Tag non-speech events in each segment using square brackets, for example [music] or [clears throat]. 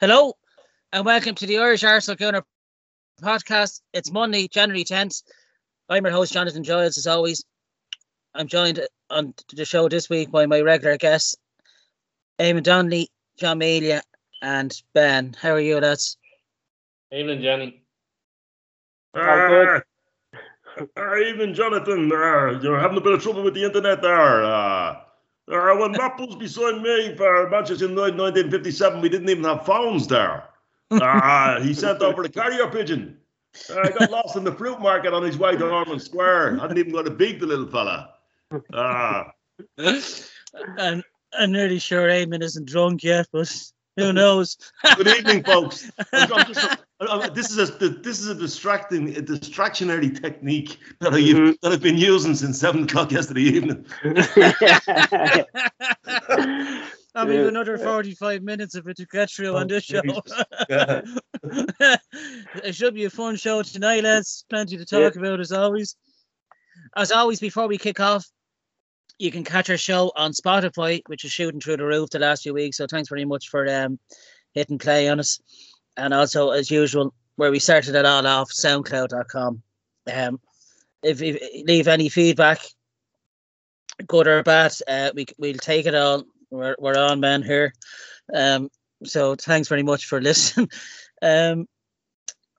Hello, and welcome to the Irish Arsenal Gunner podcast. It's Monday, January 10th. I'm your host, Jonathan Giles, as always. I'm joined on the show this week by my regular guests, Eamon Donnelly, John Melia, and Ben. How are you, lads? Evening, Jenny. Uh, uh, even Jonathan, uh, you're having a bit of trouble with the internet there. Uh, uh, when Mapples beside me for Manchester United 1957, we didn't even have phones there. Uh, [laughs] he sent over the carrier pigeon. I got lost in the fruit market on his way to Ormond Square. I hadn't even got to beat the little fella. [laughs] Uh, and I'm nearly sure Eamon isn't drunk yet, but who knows? Good evening, folks. [laughs] Just, this is a this is a distracting a distractionary technique that I mm-hmm. that I've been using since seven o'clock yesterday evening. [laughs] [laughs] I mean, another 45 minutes of it to get through on this show. [laughs] it should be a fun show tonight, lads. Plenty to talk yeah. about as always. As always, before we kick off, you can catch our show on Spotify, which is shooting through the roof the last few weeks. So thanks very much for um, hitting play on us. And also, as usual, where we started it all off, soundcloud.com. Um, if you leave any feedback, good or bad, uh, we, we'll take it all. We're, we're on, man, here. Um, so thanks very much for [laughs] listening. um,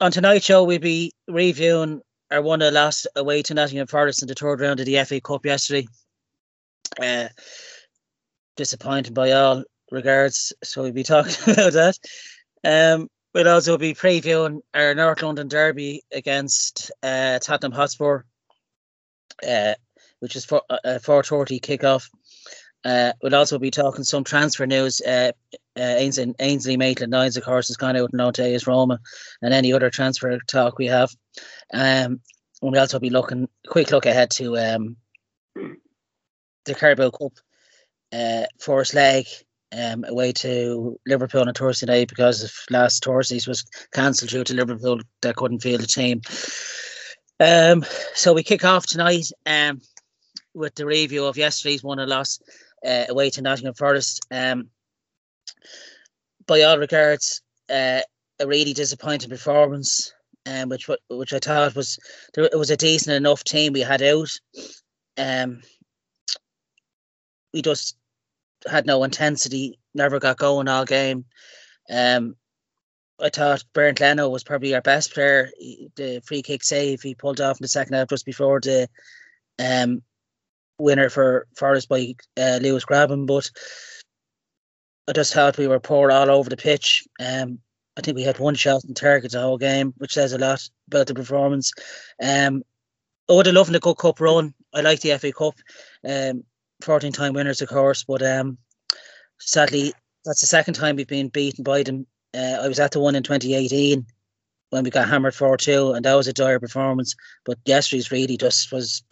on tonight's show, we'll be reviewing our one of last away to Nottingham Forest in the third round of the FA Cup yesterday. Uh, disappointed by all regards. So we'll be talking [laughs] about that. Um, we'll also be previewing our North London derby against uh, Tottenham Hotspur, uh, which is for four thirty kickoff. Uh, we'll also be talking some transfer news. Uh, uh, Ainsley, Ainsley Maitland-Niles, of course, is gone out and out as Roma, and any other transfer talk we have. Um, we'll also be looking quick look ahead to um, the Carabao Cup uh, first leg um, away to Liverpool on Thursday night because of last Thursday's was cancelled due to Liverpool that couldn't field the team. Um, so we kick off tonight um, with the review of yesterday's one and loss uh, away to Nottingham Forest. Um, by all regards, uh, a really disappointing performance, um, which which I thought was it was a decent enough team we had out. Um, we just had no intensity, never got going all game. Um, I thought Bernd Leno was probably our best player. The free kick save he pulled off in the second half just before the um, winner for Forest by uh, Lewis Grabban, but I just thought we were poor all over the pitch. Um, I think we had one shot in target the whole game, which says a lot about the performance. Um, I would have loved a good cup run. I like the FA Cup. Um, 14 time winners, of course, but um, sadly, that's the second time we've been beaten by them. Uh, I was at the one in 2018 when we got hammered 4 2, and that was a dire performance. But yesterday's really just was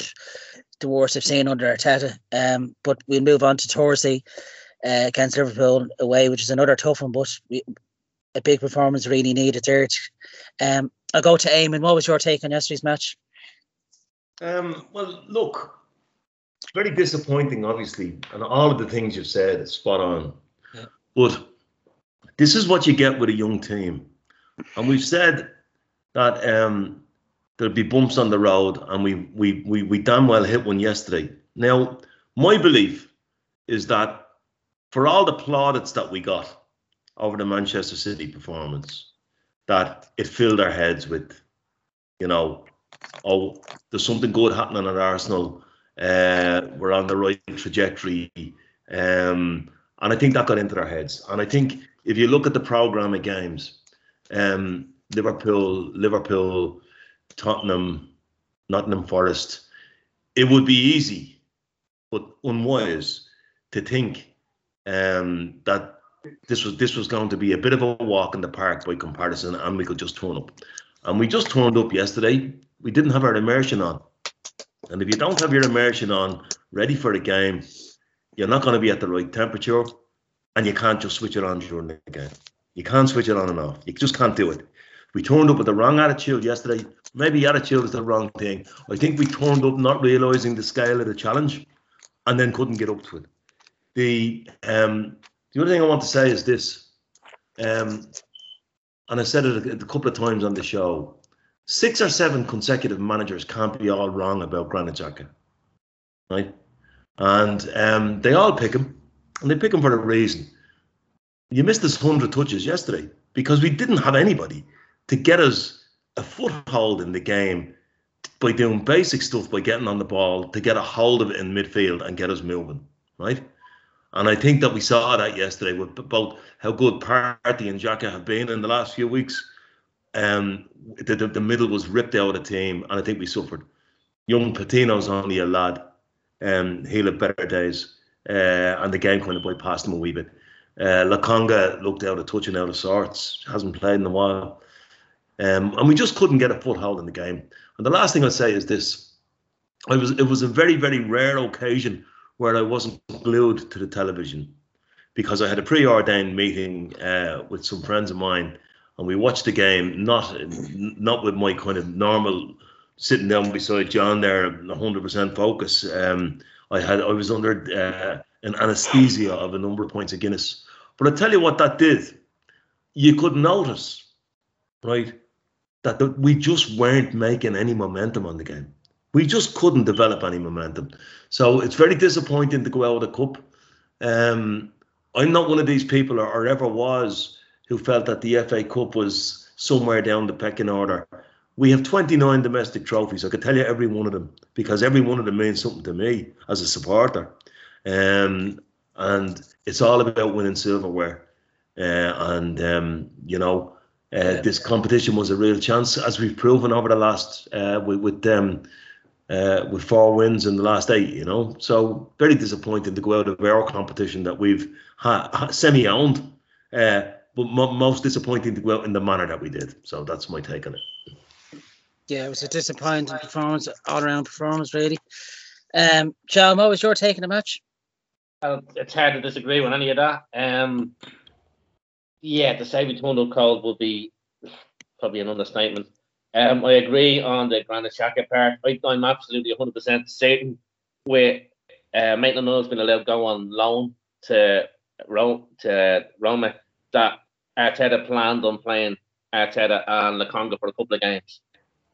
the worst I've seen under Arteta. Um, but we'll move on to Thursday uh, against Liverpool away, which is another tough one, but we, a big performance really needed there. Um, I'll go to Eamon. What was your take on yesterday's match? Um, well, look, very disappointing, obviously, and all of the things you've said is spot on. Yeah. But this is what you get with a young team, and we've said that um, there'll be bumps on the road, and we we we we damn well hit one yesterday. Now, my belief is that for all the plaudits that we got over the Manchester City performance, that it filled our heads with, you know, oh, there's something good happening at Arsenal uh, we're on the right trajectory. Um, and I think that got into their heads. And I think if you look at the program of games, um, Liverpool, Liverpool, Tottenham, Nottingham Forest, it would be easy, but unwise to think um, that this was this was going to be a bit of a walk in the park by comparison, and we could just turn up. And we just turned up yesterday. We didn't have our immersion on. And if you don't have your immersion on, ready for the game, you're not going to be at the right temperature, and you can't just switch it on during the game. You can't switch it on and off. You just can't do it. We turned up with the wrong attitude yesterday. Maybe attitude is the wrong thing. I think we turned up not realizing the scale of the challenge, and then couldn't get up to it. The um, the other thing I want to say is this: Um, and I said it a, a couple of times on the show. Six or seven consecutive managers can't be all wrong about Granit Xhaka, right? And um, they all pick him, and they pick him for a reason. You missed this hundred touches yesterday because we didn't have anybody to get us a foothold in the game by doing basic stuff, by getting on the ball, to get a hold of it in midfield and get us moving, right? And I think that we saw that yesterday with both how good Partey and Xhaka have been in the last few weeks. Um, the, the, the middle was ripped out of the team, and I think we suffered. Young Patino's only a lad, um, he'll have better days, uh, and the game kind of bypassed him a wee bit. Uh, Lokonga looked out of touch and out of sorts, hasn't played in a while. Um, and we just couldn't get a foothold in the game. And the last thing I'll say is this: I was it was a very very rare occasion where I wasn't glued to the television because I had a preordained meeting uh, with some friends of mine, and we watched the game not not with my kind of normal sitting down beside John there, 100% focus. Um, I had I was under uh, an anaesthesia of a number of points of Guinness, but I tell you what that did. You could notice, right, that the, we just weren't making any momentum on the game. We just couldn't develop any momentum. So it's very disappointing to go out of the cup. Um, I'm not one of these people, or, or ever was, who felt that the FA Cup was somewhere down the pecking order. We have 29 domestic trophies. I could tell you every one of them because every one of them means something to me as a supporter. Um, and it's all about winning silverware. Uh, and, um, you know, uh, this competition was a real chance, as we've proven over the last uh, with, with um, uh, with four wins in the last eight. You know, so very disappointing to go out of our competition that we've ha- ha- semi-owned, uh, but most disappointing to go out in the manner that we did. So that's my take on it. Yeah, it was a disappointing performance, all-around performance, really. Um, John, what was your take on the match? Uh, it's hard to disagree with any of that. Um, yeah, to say we turned up cold would be probably an understatement. Um, I agree on the Granit Xhaka part. I, am absolutely 100% certain with uh, Maitland has been allowed to go on loan to Rome to Roma that Arteta planned on playing Arteta and Lokonga for a couple of games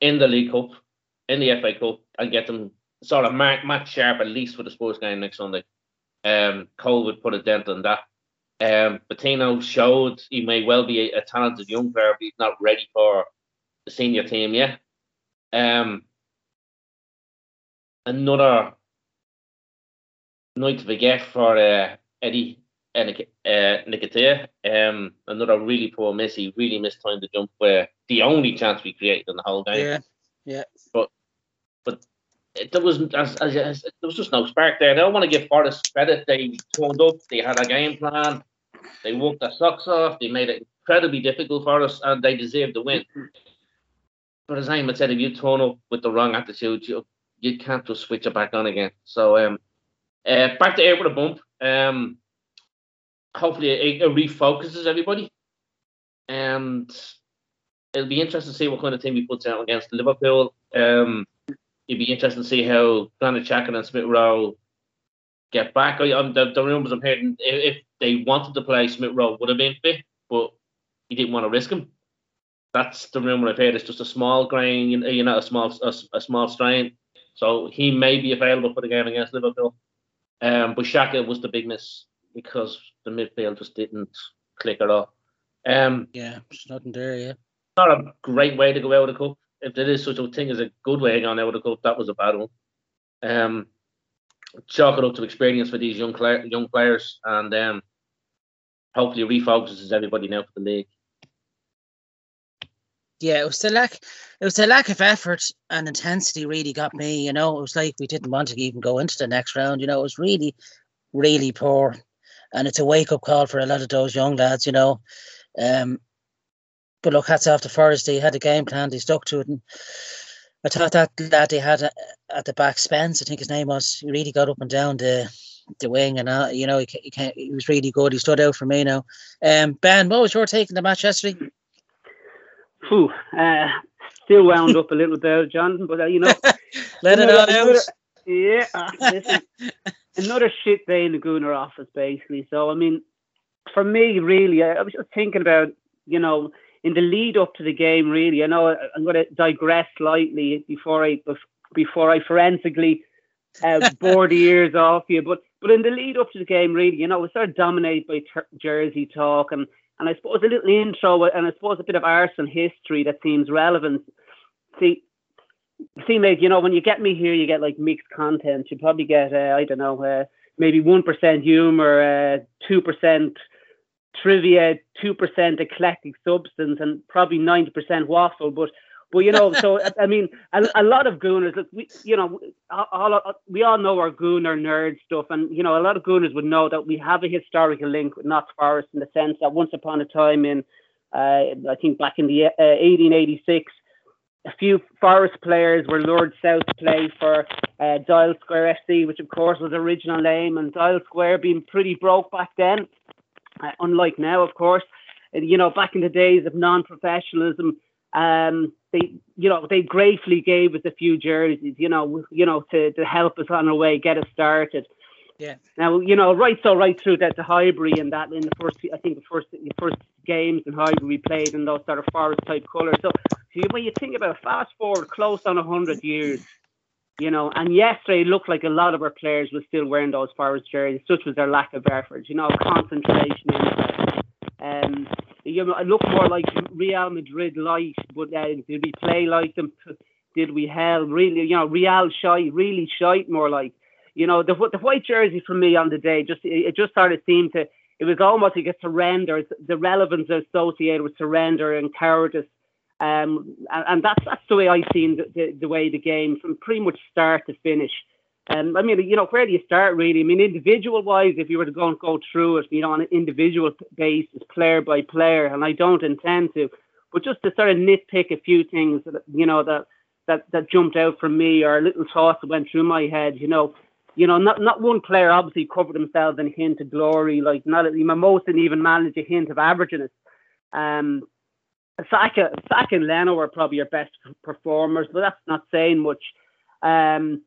in the League Cup, in the FA Cup, and get them sort of match sharp at least for the Spurs game next Sunday. Um, Cole would put a dent on that. Um, Patino showed he may well be a, a, talented young player, but he's not ready for the senior team yet. Um, another night to forget for uh, Eddie uh, Nketiah. Um, another really poor miss. He really missed time to jump where the only chance we created in the whole game. Yeah, yeah. But but there was as, as, as, there was just no spark there. I don't want to give Forest credit. They turned up. They had a game plan. They worked their socks off. They made it incredibly difficult for us, and they deserved the win. But as I said, if you turn up with the wrong attitude, you you can't just switch it back on again. So um, uh, back to air with a bump. Um, hopefully it, it refocuses everybody, and it'll be interesting to see what kind of team he puts out against Liverpool. Um, it'd be interesting to see how Granit Xhaka and Smith Rowe get back. I, um, the, the rumours I'm hearing, if, if they wanted to play Smith Rowe, would have been fit, but he didn't want to risk him. That's the rumor I've heard. It's just a small grain, you know, a small a, a small strain. So he may be available for the game against Liverpool. Um, but Xhaka was the big miss because the midfield just didn't click at all. Um, yeah, there's nothing there. Yeah, not a great way to go out of the cup. If there is such a thing as a good way of going out of the cup, that was a bad one. Um, chalk it up to experience for these young young players, and um, hopefully refocuses everybody now for the league. Yeah, it was the lack. It was the lack of effort and intensity really got me. You know, it was like we didn't want to even go into the next round. You know, it was really, really poor, and it's a wake up call for a lot of those young lads. You know, um, but look, hats off to Forest. They had a game plan. They stuck to it, and I thought that lad they had at the back, Spence, I think his name was, he really got up and down the the wing, and uh, you know he, he, can't, he was really good. He stood out for me now. Um, ben, what was your take on the match yesterday? Whew, uh, still wound up a little bit, John, but uh, you know, [laughs] let it out. Yeah, uh, listen, [laughs] another shit day in the Gooner office, basically. So I mean, for me, really, I, I was just thinking about, you know, in the lead up to the game, really. I know I'm going to digress slightly before I before I forensically uh, [laughs] bore the ears off you, but but in the lead up to the game, really, you know, we started dominated by ter- Jersey talk and and I suppose a little intro and I suppose a bit of Arsenal history that seems relevant. See, seem mate, you know when you get me here, you get like mixed content. You probably get uh, I don't know, uh, maybe one percent humor, uh, two percent trivia, two percent eclectic substance, and probably ninety percent waffle. But but you know, so [laughs] I mean, a, a lot of Gooners, look, we, you know, all, we all know our Gooner nerd stuff, and you know, a lot of Gooners would know that we have a historical link with Notts Forest in the sense that once upon a time, in uh, I think back in the uh, 1886, a few Forest players were lured south to play for uh, Dial Square FC, which of course was the original name, and Dial Square being pretty broke back then, uh, unlike now, of course. You know, back in the days of non-professionalism, um, they, you know, they gratefully gave us a few jerseys, you know, you know, to, to help us on our way, get us started. Yeah. Now, you know, right so right through that to Highbury and that in the first, I think the first the first games in Highbury we played in those sort of forest type colours. So, so when you think about it, fast forward close on hundred years, you know, and yesterday it looked like a lot of our players were still wearing those forest jerseys. Such was their lack of effort, you know, concentration. Um, you know, look more like Real Madrid light, but uh, did we play like them? Did we hell really? You know, Real shy, really shite more like. You know, the the white jersey for me on the day just it just sort of seemed to. It was almost like a surrender. The relevance associated with surrender and cowardice. Um, and, and that's that's the way I seen the, the, the way the game from pretty much start to finish. Um, I mean, you know, where do you start really? I mean, individual wise, if you were to go and go through it, you know, on an individual basis, player by player, and I don't intend to, but just to sort of nitpick a few things that, you know, that, that, that jumped out from me or a little thoughts that went through my head, you know, you know, not, not one player obviously covered themselves in a hint of glory, like not, most didn't even manage a hint of averageness. Um, Saka, Saka and Leno were probably your best performers, but that's not saying much. Um,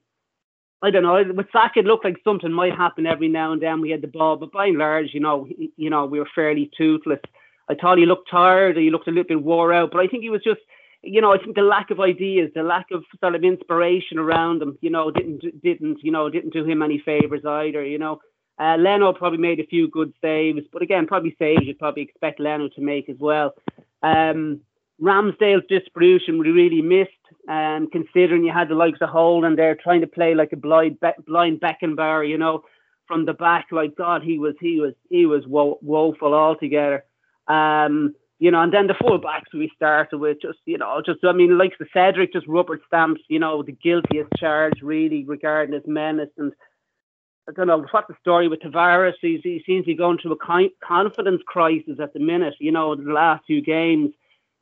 I don't know. With Saka, it looked like something might happen every now and then. We had the ball, but by and large, you know, you know, we were fairly toothless. I thought he looked tired. He looked a little bit wore out, but I think he was just, you know, I think the lack of ideas, the lack of sort of inspiration around him, you know, didn't didn't you know didn't do him any favors either. You know, uh, Leno probably made a few good saves, but again, probably saves you'd probably expect Leno to make as well. Um, Ramsdale's distribution we really missed, um, considering you had the likes of Holding there trying to play like a blind Be- blind Beckenbauer, you know, from the back. Like God, he was he was he was wo- woeful altogether. Um, you know, and then the fullbacks we started with just you know just I mean like the Cedric just rubber stamps, you know, the guiltiest charge really regarding his menace and. I don't know what the story with Tavares. He's, he seems to be going through a confidence crisis at the minute. You know, the last two games,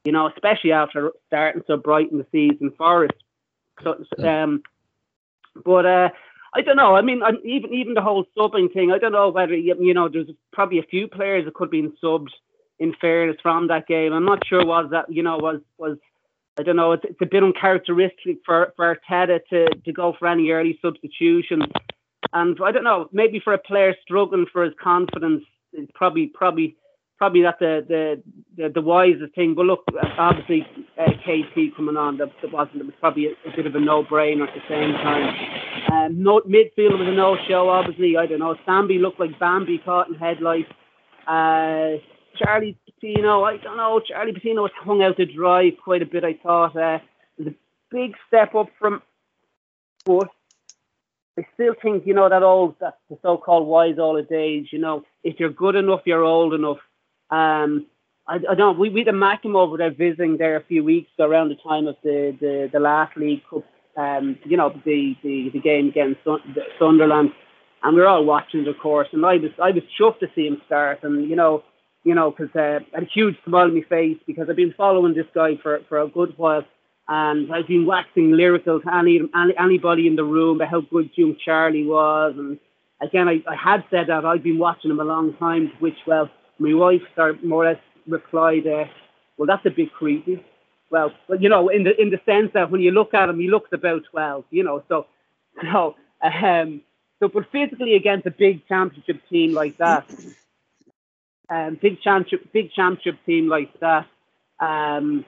you know, especially after starting so bright in the season for us. So, um, but uh, I don't know. I mean, I'm, even even the whole subbing thing. I don't know whether you know. There's probably a few players that could be in subbed. In fairness, from that game, I'm not sure was that you know was was I don't know. It's, it's a bit uncharacteristic for for Arteta to to go for any early substitutions, and I don't know. Maybe for a player struggling for his confidence, it's probably probably probably not the the, the, the wisest thing. But look, obviously uh, KT coming on, that, that wasn't. It was probably a, a bit of a no-brainer at the same time. Um, no, midfield was a no-show. Obviously, I don't know. Sambi looked like Bambi caught in headlights. Uh, Charlie Patino, I don't know. Charlie Patino was hung out to dry quite a bit. I thought uh, it was a big step up from, but I still think you know that old that the so-called wise old days. You know, if you're good enough, you're old enough. Um, I, I don't. We we had Mackem over there visiting there a few weeks around the time of the the, the last League Cup. Um, you know the the, the game against Sunderland, and we are all watching of course. And I was I was chuffed to see him start. And you know you know because uh, I had a huge smile on my face because I've been following this guy for for a good while. And I've been waxing lyrical to any, any anybody in the room about how good young Charlie was. And again, I, I had said that I've been watching him a long time, which well my wife started more or less replied, uh, "Well, that's a bit creepy." Well, but you know, in the in the sense that when you look at him, he looks about twelve. You know, so [laughs] so um, so but physically against a big championship team like that, um, big championship, big championship team like that. Um,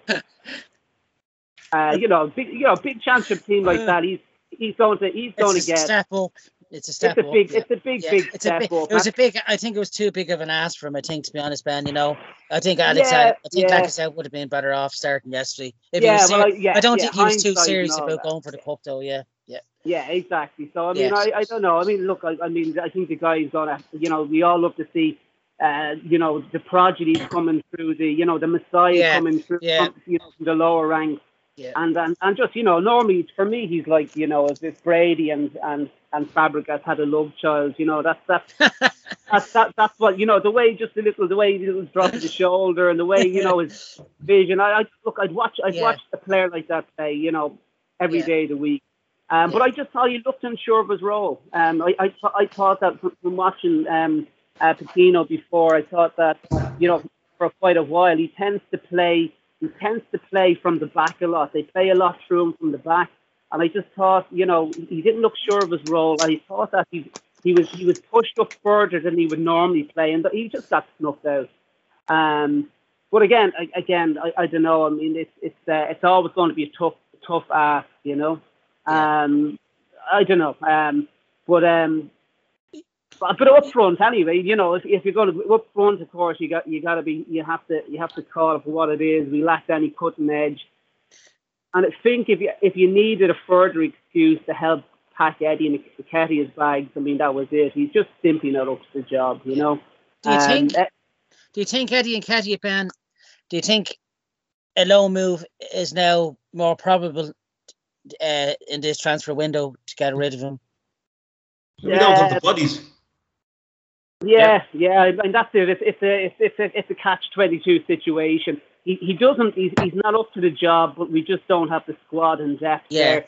uh, you know, big, you know, big championship team like that. He's he's going to he's going It's to get. step up. It's a step It's a up. big, yeah. it's a big, Yeah, big it's a big, up. it was a big. I think it was too big of an ask for him. I think, to be honest, Ben. You know, I think Alex. Yeah, I think yeah. Lacazette would have been better off starting yesterday. If yeah, he was well, serious, yeah, I don't think he was too serious about that. going for the cup, though. Yeah, yeah, Yeah, exactly. So I mean. I, I don't know. I mean, look, I, I mean, I think the guy's gonna. You know, we all love to see. Uh, you know, the prodigy coming through the, you know, the Messiah Yeah, coming through, yeah. from, you know, from the lower ranks. Yeah. And, and and just you know, normally for me, he's like you know, as if Brady and and and Fabregas had a love child. You know, that's that's [laughs] that's that, that's what you know. The way just a little, the way he was dropping the shoulder, and the way you know his [laughs] vision. I, I look, I'd watch, I'd watch a player like that play. You know, every day of the week. Um, But. I just thought he looked unsure of his role. Um, I, I, I thought that from, from watching um, uh, before, I thought that you know for quite a while he tends to play. He tends to play from the back a lot. They play a lot through him from the back, and I just thought, you know, he didn't look sure of his role. I thought that he he was he was pushed up further than he would normally play, and he just got snuffed out. Um, but again, I, again, I, I don't know. I mean, it's it's uh, it's always going to be a tough tough ask, you know. Um, I don't know. Um, but um, but, but up front anyway, you know, if, if you're going to up front, of course, you got you got to be you have to you have to call it for what it is. We lacked any cutting edge, and I think if you if you needed a further excuse to help pack Eddie and Nketiah's bags, I mean that was it. He's just simply not up to the job, you know. Do you Um, think? eh, Do you think Eddie Nketiah Ben? Do you think a low move is now more probable uh, in this transfer window to get rid of him? We don't have the bodies. Yeah, yeah, I mean that's it. It's, it's a it's, it's a it's a catch twenty two situation. He he doesn't he's, he's not up to the job, but we just don't have the squad and depth Yeah. there.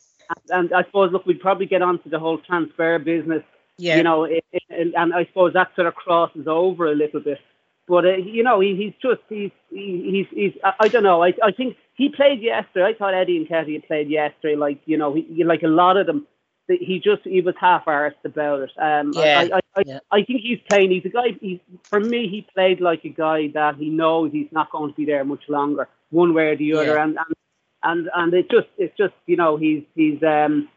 And, and I suppose look, we'd probably get onto the whole transfer business, Yeah, you know, it, it, and, and I suppose that sort of crosses over a little bit. But uh, you know, he, he's just he's he, he's he's I, I don't know. I I think he played yesterday. I thought Eddie Nketiah had played yesterday. Like you know, he, like a lot of them. that He just he was half arsed about it. Um, Yeah, I, I, I, yeah. I think he's playing. He's a guy. He's for me. He played like a guy that he knows he's not going to be there much longer, one way or the other. Yeah. And and and and it's just it's just you know he's he's um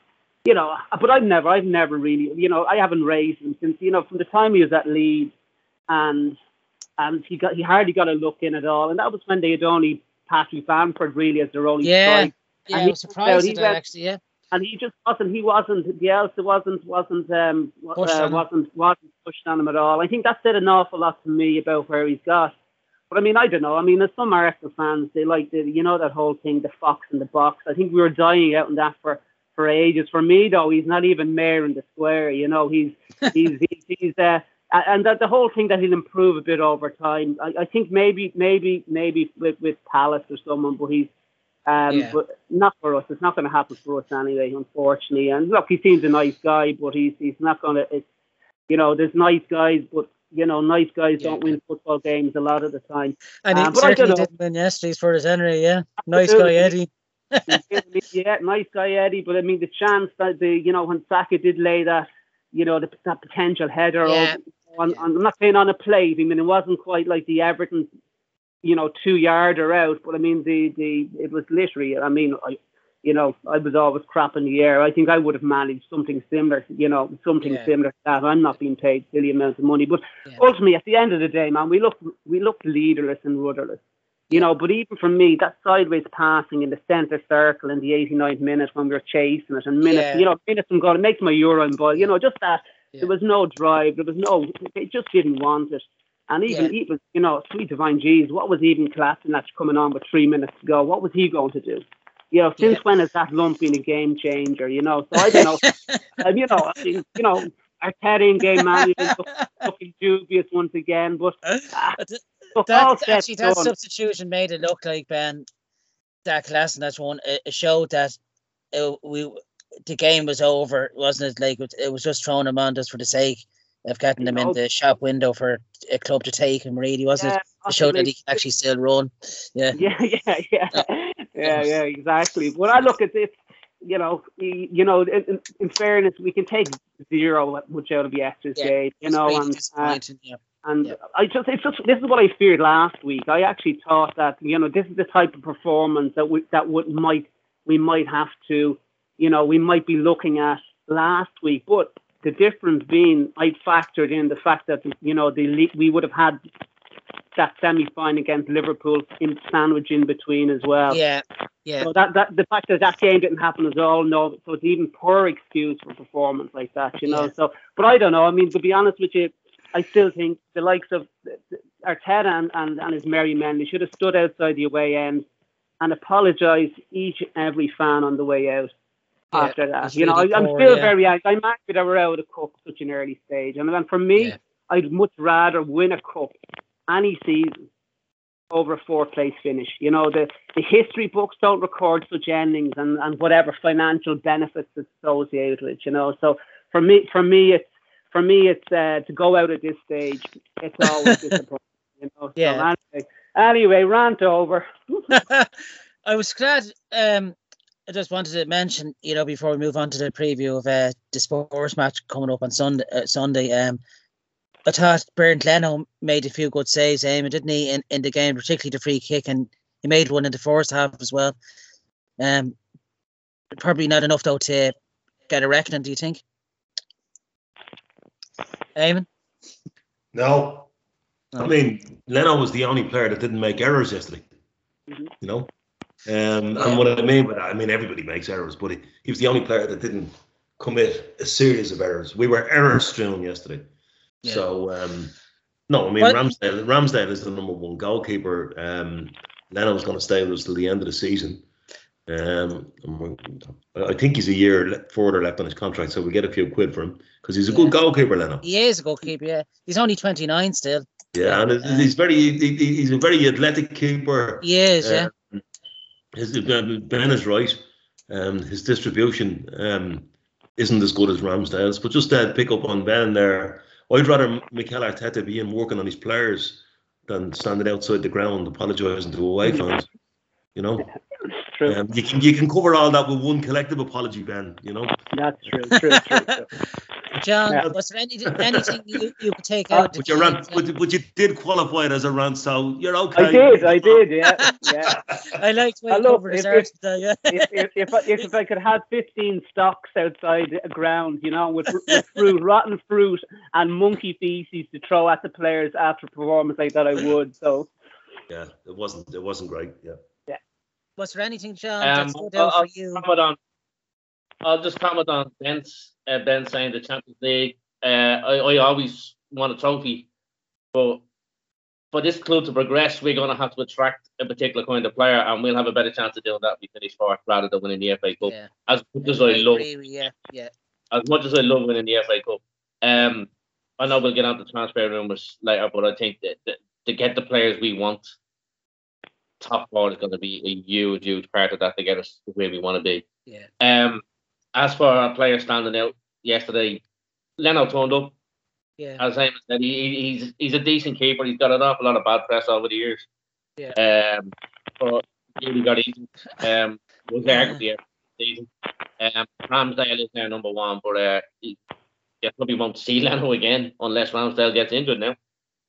you know. But I've never I've never really you know I haven't raised him since you know from the time he was at Leeds, and and he got he hardly got a look in at all. And that was when they had only Patrick Bamford really as their only Yeah. strike. yeah. and I was surprised he at that went- actually. Yeah, and he just wasn't. He wasn't. the Bielsa wasn't. Wasn't. Um. Uh, wasn't. Wasn't pushed on him at all. I think that said an awful lot to me about where he's got. But I mean, I don't know. I mean, as some Arsenal fans, they like the, you know, that whole thing, the fox in the box. I think we were dying out on that for for ages. For me, though, he's not even mayor in the square. You know, he's [laughs] he's he's, he's uh, and that the whole thing that he'll improve a bit over time. I, I think maybe maybe maybe with with Palace or someone, but he's um, Yeah. but not for us. It's not going to happen for us anyway, unfortunately. And look, he seems a nice guy, but he's he's not going to. It's you know, there's nice guys, but you know, nice guys Yeah. don't win football games a lot of the time. and he I don't certainly didn't win yesterday's for his Henry. Yeah, nice guy Eddie. yeah, nice guy Eddie, but I mean the chance that the you know when Saka did lay that you know the, that potential header Yeah. over- on, on I'm not saying on a plate. I mean it wasn't quite like the Everton you know two yarder out, but I mean the the it was literally. I mean I. You know, I was always crap in the air. I think I would have managed something similar. You know, something Yeah. similar to that. I'm not being paid silly amounts of money, but Yeah. ultimately, at the end of the day, man, we look we look leaderless and rudderless. You know, but even for me, that sideways passing in the centre circle in the 89th minute when we were chasing it, and minutes, Yeah. you know, minutes from goal, it makes my urine boil. You know, just that there was no drive, there was no, they just didn't want it. And even, Yeah. even, you know, sweet divine Jesus, what was even Kolasinac that's coming on with three minutes to go? What was he going to do? You know, since Yeah. when has that lump been a game changer? You know, so I don't know. [laughs] and, you know, I mean, you know, Arteta in game management look- looking dubious once again, but ah, But th- that, actually, that done. substitution made it look like Ben that class and that's one. It, showed that it, we the game was over, wasn't it? Like it, it was just throwing him on just for the sake of getting him in the shop window for a club to take him. Really, wasn't Yeah, it? To show that he can actually still run. Yeah, [laughs] Yeah, yeah, yeah, yeah, yeah, exactly. When I look at this, you know, you know, in, in, fairness, we can take zero much out of yesterday's Yeah, you know, and uh, yeah. And Yeah. I just, it's just, this is what I feared last week. I actually thought that, you know, this is the type of performance that we, that would, might, we might have to, you know, we might be looking at last week. But the difference being, I factored in the fact that, you know, the we would have had that semi-final against Liverpool in sandwich in between as well. Yeah, yeah, So that, that the fact that that game didn't happen as all no, so it's even poor excuse for performance like that, you know. Yeah. So, but I don't know. I mean, to be honest with you, I still think the likes of Arteta and, and, and his merry men, they should have stood outside the away end and apologised each and every fan on the way out. Yeah, after that, you know, really I, I'm still yeah. very angry. I'm angry that we're out of the cup at such an early stage, and then for me, Yeah. I'd much rather win a cup any season over a fourth place finish. You know, the, the history books don't record such endings and, and whatever financial benefits associated with, you know. So for me for me it's for me it's uh, to go out at this stage, it's always [laughs] disappointing. You know. Yeah. So anyway, anyway, rant over. [laughs] [laughs] I was glad. Um, I just wanted to mention, you know, before we move on to the preview of uh, the Spurs match coming up on Sunday. Uh, Sunday, um, I thought Bernd Leno made a few good saves, Eamon, didn't he, in, in the game, particularly the free kick, and he made one in the first half as well. Um, probably not enough though to get a reckoning. Do you think, Eamon? No. No. I mean, Leno was the only player that didn't make errors yesterday. Mhm. You know? Um, Yeah. And what I mean by that, I mean, everybody makes errors, but he, he was the only player that didn't commit a series of errors. We were error strewn yesterday. Yeah. So, um, no, I mean, But- Ramsdale, Ramsdale is the number one goalkeeper. Um, Leno's going to stay with us till the end of the season. Um, I think he's a year further left on his contract, so we get a few quid for him because he's a good goalkeeper, Leno. He is a goalkeeper. Yeah, he's only twenty nine still. Yeah, and Uh, he's very he, he- he's a very athletic keeper. He is. Yeah. His Ben is right. Um, his distribution um, isn't as good as Ramsdale's, but just to pick up on Ben there, I'd rather Mikel Arteta be in working on his players than standing outside the ground apologising to away fans. You know, True. um, you can you can cover all that with one collective apology, Ben. You know, That's true. True. True. true. [laughs] John, Yeah. was there any, anything you, you could take out? but you you ran, but, but you did qualify it as a rant, so you're okay. I did. I did. Yeah. Yeah. [laughs] I liked when you look, covered his if- today, yeah. if, if, if, I, if, if I could have 15 stocks outside a ground, you know, with, with fruit, rotten fruit, and monkey feces to throw at the players after a performance like that, I would. So, Yeah, it wasn't it wasn't great. Yeah. Was there anything, John, Um, I'll, I'll for you? comment on. I'll just comment on Ben's uh, Ben saying the Champions League. Uh, I, I always want a trophy, but for this club to progress, we're going to have to attract a particular kind of player, and we'll have a better chance of doing that if we finish fourth rather than winning the FA Cup. Yeah, As much as I love, with you, Yeah, yeah, as much as I love winning the FA Cup, um, I know we'll get on to transfer rumours later, but I think that, that to get the players we want, top four is going to be a huge, huge part of that to get us where we want to be. yeah. Um, as for our player standing out yesterday, Leno turned up. Yeah, As Eamon said, he, he- he's he's a decent keeper. He's got an awful lot of bad press over the years. Yeah. Um, but really got eaten. Um, [laughs] was arguably season. Um, Ramsdale is now number one, but uh, he, you probably won't see Leno again unless Ramsdale gets injured now.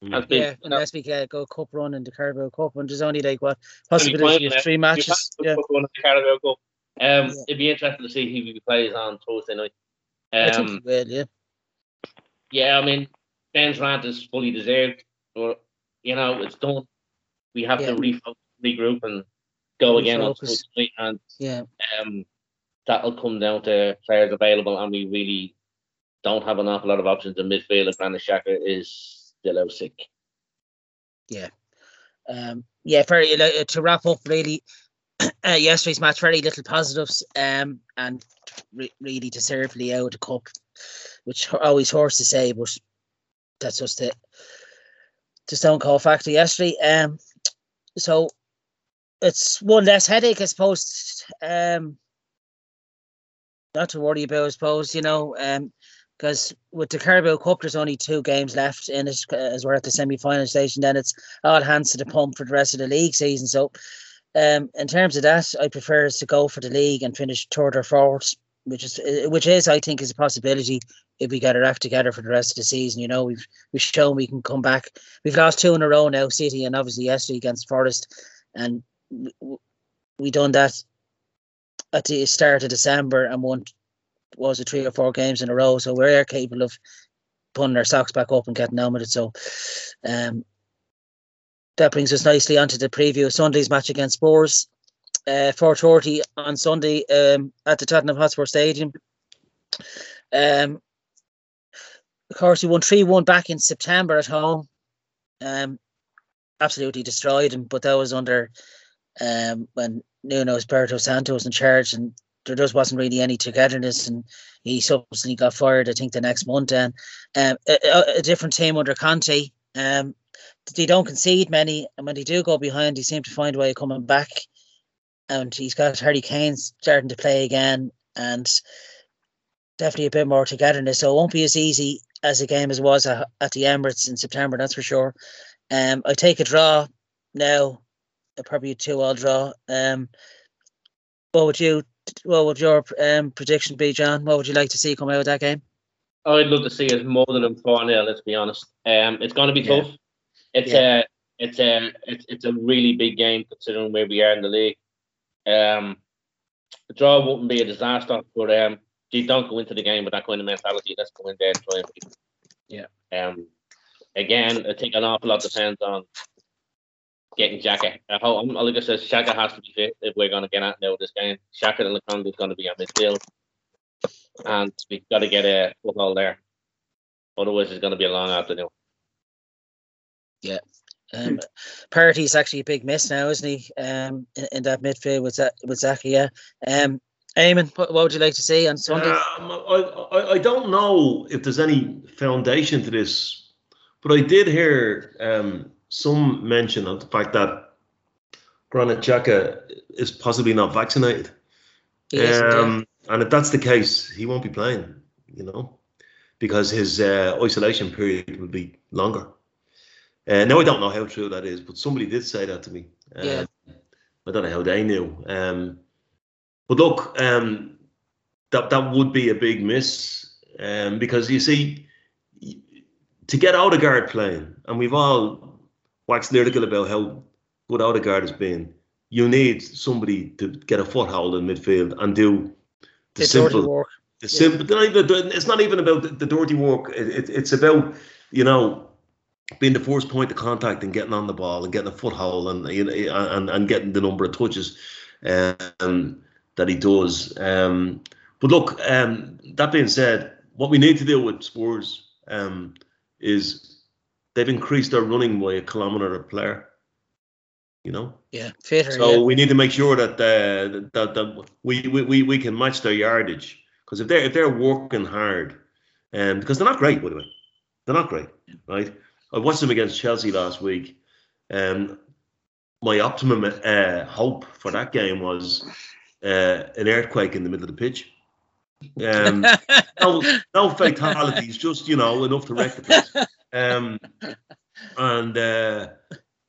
That's yeah. you know, Unless we get go cup run in the Carabao Cup, and there's only like what Only possibility of three you matches. Yeah, to put one in the Carabao Cup. Um, Yeah. it'd be interesting to see who he plays on Thursday night. I think Um, he will. Yeah, yeah, I mean, Ben's rant is fully deserved, but you know, it's done. We have Yeah. to refocus, regroup, and go again on Refocus. Thursday, and yeah, um, that'll come down to players available, and we really don't have an awful lot of options in midfield. If Granit Xhaka is out sick. um, yeah. Very like, to wrap up, really. [clears throat] Uh, yesterday's match, very little positives, um, and re- really deservedly out of the cup, which always hurts to say, but that's just it. The Stone call factor yesterday. Um, so it's one less headache, I suppose. Um, not to worry about, I suppose. You know, um, because with the Carabao Cup, there's only two games left in it uh, as we're at the semi-final stage, and then it's all hands to the pump for the rest of the league season. So, um, in terms of that, I prefer to go for the league and finish third or fourth, which is uh, which is I think is a possibility if we get our act together for the rest of the season. You know, we've we've shown we can come back. We've lost two in a row now, City, and obviously yesterday against Forest, and we, we done that at the start of December and won was it three or four games in a row. So we're capable of putting our socks back up and getting on with it. So um, that brings us nicely onto the preview of Sunday's match against Spurs. Uh, 4.30 on Sunday um, at the Tottenham Hotspur Stadium. Um, of course, we won 3 1 back in September at home. Um, absolutely destroyed him, but that was under um, when Nuno Espirito Santo was in charge, and there just wasn't really any togetherness. And he subsequently got fired, I think, the next month. And um, a, a, different team under Conte. Um, they don't concede many, and when they do go behind, they seem to find a way of coming back. And he's got Harry Kane starting to play again, and definitely a bit more togetherness. So it won't be as easy as a game as was at, at the Emirates in September, that's for sure. Um, I take a draw now, probably a two-all draw. Um, what would you? What would your um, prediction be, John? What would you like to see come out of that game? I'd love to see us more than a four 0 Let's be honest. Um, it's going to be yeah. tough. It's yeah. a it's a it's it's a really big game considering where we are in the league. Um, the draw wouldn't be a disaster, but um, you don't go into the game with that kind of mentality. Let's go in there and try and. Yeah. Um, again, I think an awful lot depends on getting Xhaka. I hope, like I said, Xhaka has to be fit if we're going to get out now this game. Xhaka and Lokonga is going to be on midfield, and we've got to get a football there. Otherwise, it's going to be a long afternoon. Yeah. Um, Partey's actually a big miss now, isn't he? Um, in, in that midfield with with Xhaka, yeah. Um, Eamon, what, what, would you like to see on Sunday? Um, I, I, I don't know if there's any foundation to this, but I did hear um, some mention of the fact that Granit Xhaka is possibly not vaccinated. Um, and if that's the case, he won't be playing, you know, because his uh, isolation period will be longer. Uh, now I don't know how true that is, but somebody did say that to me. Um, yeah. I don't know how they knew. Um, but look, um, that that would be a big miss um, because you see, to get Odegaard playing, and we've all waxed lyrical about how good Odegaard has been. You need somebody to get a foothold in midfield and do the it's simple work. The yeah. simple. It's not even about the, the dirty work. It, it, it's about you know being the first point of contact and getting on the ball and getting a foothold and you know and, and getting the number of touches um, that he does. Um, but look, um, that being said, what we need to do with Spurs um, is they've increased their running by a kilometre a player. You know. Yeah, So yeah. we need to make sure that uh, that, that we, we, we can match their yardage because if they're if they're working hard, and um, because they're not great by the way, they're not great, right? I watched them against Chelsea last week. Um, my optimum uh, hope for that game was uh, an earthquake in the middle of the pitch. Um, [laughs] no, no fatalities, just you know enough to wreck the place. Um, and uh,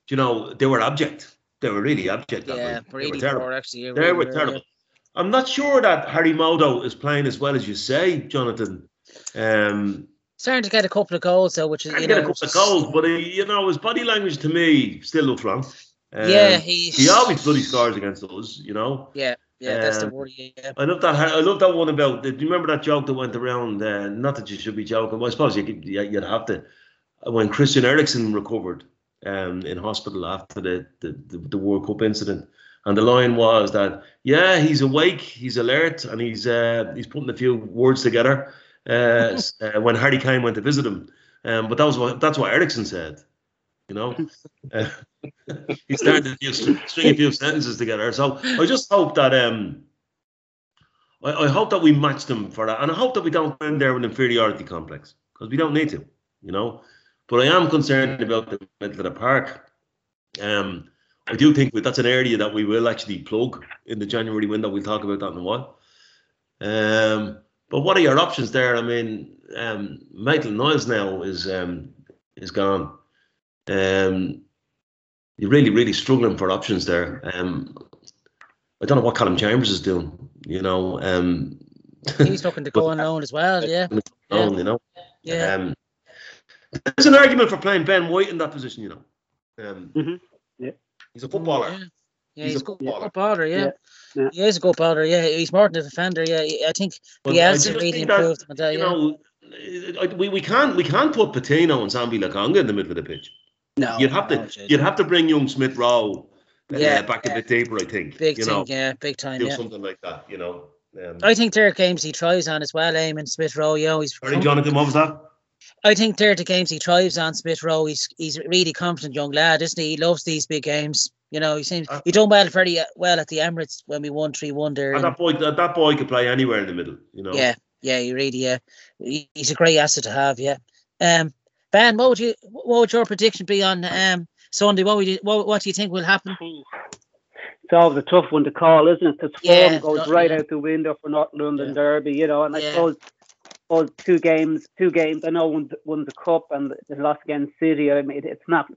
you know they were abject. They were really abject. Yeah, they were terrible. Actually, they were terrible. I'm not sure that Harry Modo is playing as well as you say, Jonathan. Um, starting to get a couple of goals though, which is you know, get a couple of goals, but he, you know his body language to me still looks wrong. Um, yeah, he he always bloody scores against us, you know. Yeah, yeah, that's um, the word. Yeah. I love that. I love that one about. Do you remember that joke that went around? Uh, not that you should be joking, but I suppose you could, you'd have to. When Christian Eriksen recovered um, in hospital after the, the, the, the World Cup incident, and the line was that yeah, he's awake, he's alert, and he's uh, he's putting a few words together uh, [laughs] uh, when Harry Kane went to visit him. Um, but that was what that's what Eriksen said. You know, [laughs] uh, [laughs] he started to string a few sentences together. So I just hope that um, I, I, hope that we match them for that, and I hope that we don't end there with an inferiority complex because we don't need to. You know, but I am concerned about the middle of the park. Um, I do think that's an area that we will actually plug in the January window. We'll talk about that in a while. Um, but what are your options there? I mean, um, Maitland Niles now is um, is gone. Um, you're really, really struggling for options there. Um, I don't know what Calum Chambers is doing. You know, um, he's looking to go [laughs] on loan as well. Yeah, own, you know. Yeah. Um, there's an argument for playing Ben White in that position, you know. Um, Mhm. Yeah. He's a footballer. Yeah, yeah He's he's, a a good footballer. footballer. Yeah. Yeah, yeah. he is a good baller. Yeah, he's more than a defender. Yeah, I think But he I has just really think that, improved on that. You know, I- we, we can't we can't put Patino and Sambi Lokonga in the middle of the pitch. no, You'd have no, to jeez. you'd have to bring young Smith Rowe uh, Yeah, back yeah. a bit deeper, I think. big you thing. Yeah, big time. do Yeah. something like that, you know. Um, I think there are games he tries on as well. Eamon Smith Rowe. You know, he's. sorry, Jonathan, what was that? I think they're the games he thrives on. Smith Rowe. He's he's a really confident young lad, isn't he? He loves these big games. You know, he seems Uh, he done well very uh, well at the Emirates when we won three one there. And and- that boy that, that boy could play anywhere in the middle, you know. Yeah, yeah, he really, yeah, he, he's a great asset to have. Yeah. Um, Ben, what would you, what would your prediction be on um Sunday? What would you, what, what do you think will happen? It's always a tough one to call, isn't it? Because Yeah, form goes no- right yeah. out the window for North London Yeah. Derby, you know. And I Yeah. suppose, suppose two games, two games. I know one's, one's a cup and the loss against City. I mean, it's not,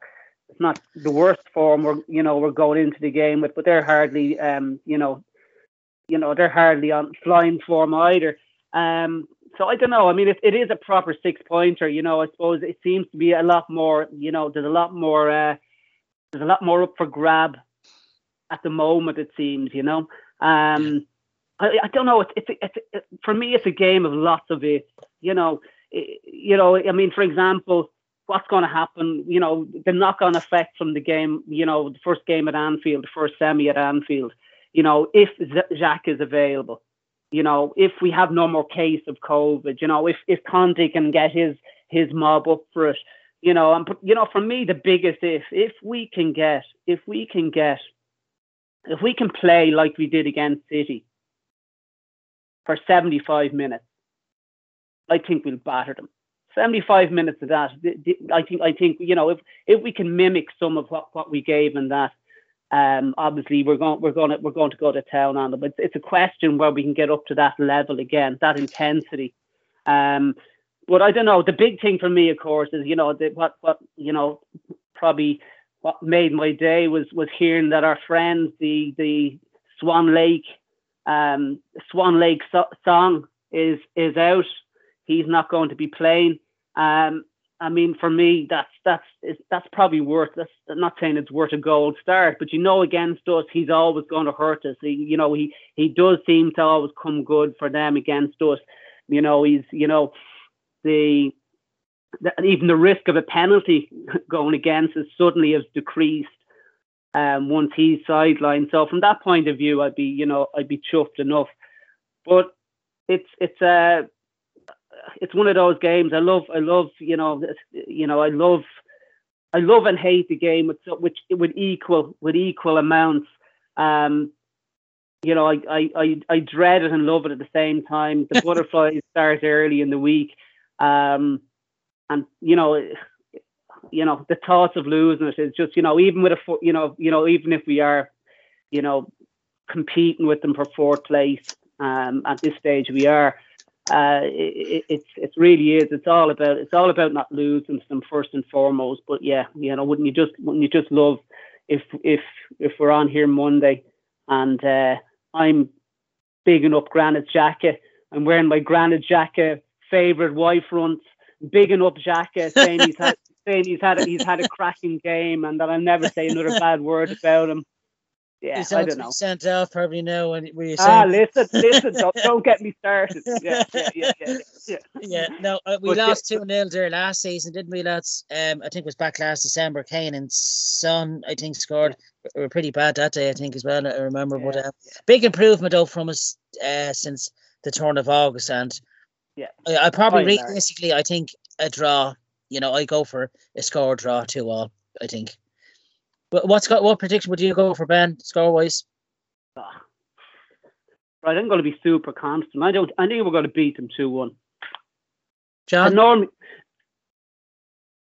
it's not the worst form we're, you know, we're going into the game with, but they're hardly, um, you know, you know, they're hardly on flying form either. Um, so I don't know. I mean, it, it is a proper six pointer. You know, I suppose it seems to be a lot more. You know, there's a lot more. Uh, there's a lot more up for grab at the moment. It seems. You know. Um, I, I don't know. It's it's, it's it, for me. It's a game of lots of it. You know. i- you know. I mean, for example, what's going to happen? You know, the knock-on effect from the game. You know, the first game at Anfield, the first semi at Anfield. You know, if Xhaka is available you know, if we have no more case of COVID, you know, if if Conte can get his his mob up for it, you know, and you know, for me the biggest if if we can get if we can get if we can play like we did against City for 75 minutes, I think we'll batter them. 75 minutes of that, th- th- I think I think you know if if we can mimic some of what, what we gave in that, um, obviously we're going we're going to we're going to go to town on them. But it's a question where we can get up to that level again, that intensity. Um, but I don't know. The big thing for me, of course, is you know the, what what you know probably what made my day was was hearing that our friends the the Swan Lake um, Swan Lake so- song is is out. He's not going to be playing. Um, I mean, for me, that's that's that's probably worth. That's I'm not saying it's worth a gold start, but you know, against us, he's always going to hurt us. He, you know, he he does seem to always come good for them against us. You know, he's you know the, the even the risk of a penalty [laughs] going against us suddenly has decreased um, once he's sidelined. So from that point of view, I'd be you know I'd be chuffed enough. But it's it's a it's one of those games. I love I love you know you know I love I love and hate the game with so- which with equal with equal amounts. Um, you know, I, I, I, I dread it and love it at the same time. The [laughs] butterflies start early in the week. Um, and you know, you know, the thoughts of losing it is just, you know, even with a, you know, you know, even if we are, you know, competing with them for fourth place, um, at this stage we are, uh, it, it, it's, it really is. It's all about, it's all about not losing them first and foremost. But yeah, you know, wouldn't you just, wouldn't you just love if, if, if we're on here Monday and, uh, I'm bigging up Granit Xhaka. I'm wearing my Granit Xhaka favorite white fronts, bigging up Xhaka, saying [laughs] he's had saying he's had a, he's had a [laughs] cracking game and that I'll never say another bad word about him. Yeah, He's I don't know. Sent off probably now when were you Ah, listen, listen, don't, [laughs] don't get me started. Yeah, yeah, yeah, yeah. yeah. yeah, no, uh, we But lost two 0 there last season, didn't we, lads? Um, I think it was back last December. Kane and Son, I think, scored. We were pretty bad that day, I think, as well. I remember, but Yeah. uh, big improvement though from us uh, since the turn of August, and Yeah. I, I probably By and large. realistically, I think a draw. You know, I go for a score draw two all. I think. But what's got what prediction would you go for Ben score wise? Ah. Right, I'm going to be super constant. I don't. I think we're going to beat them two one. John? normally,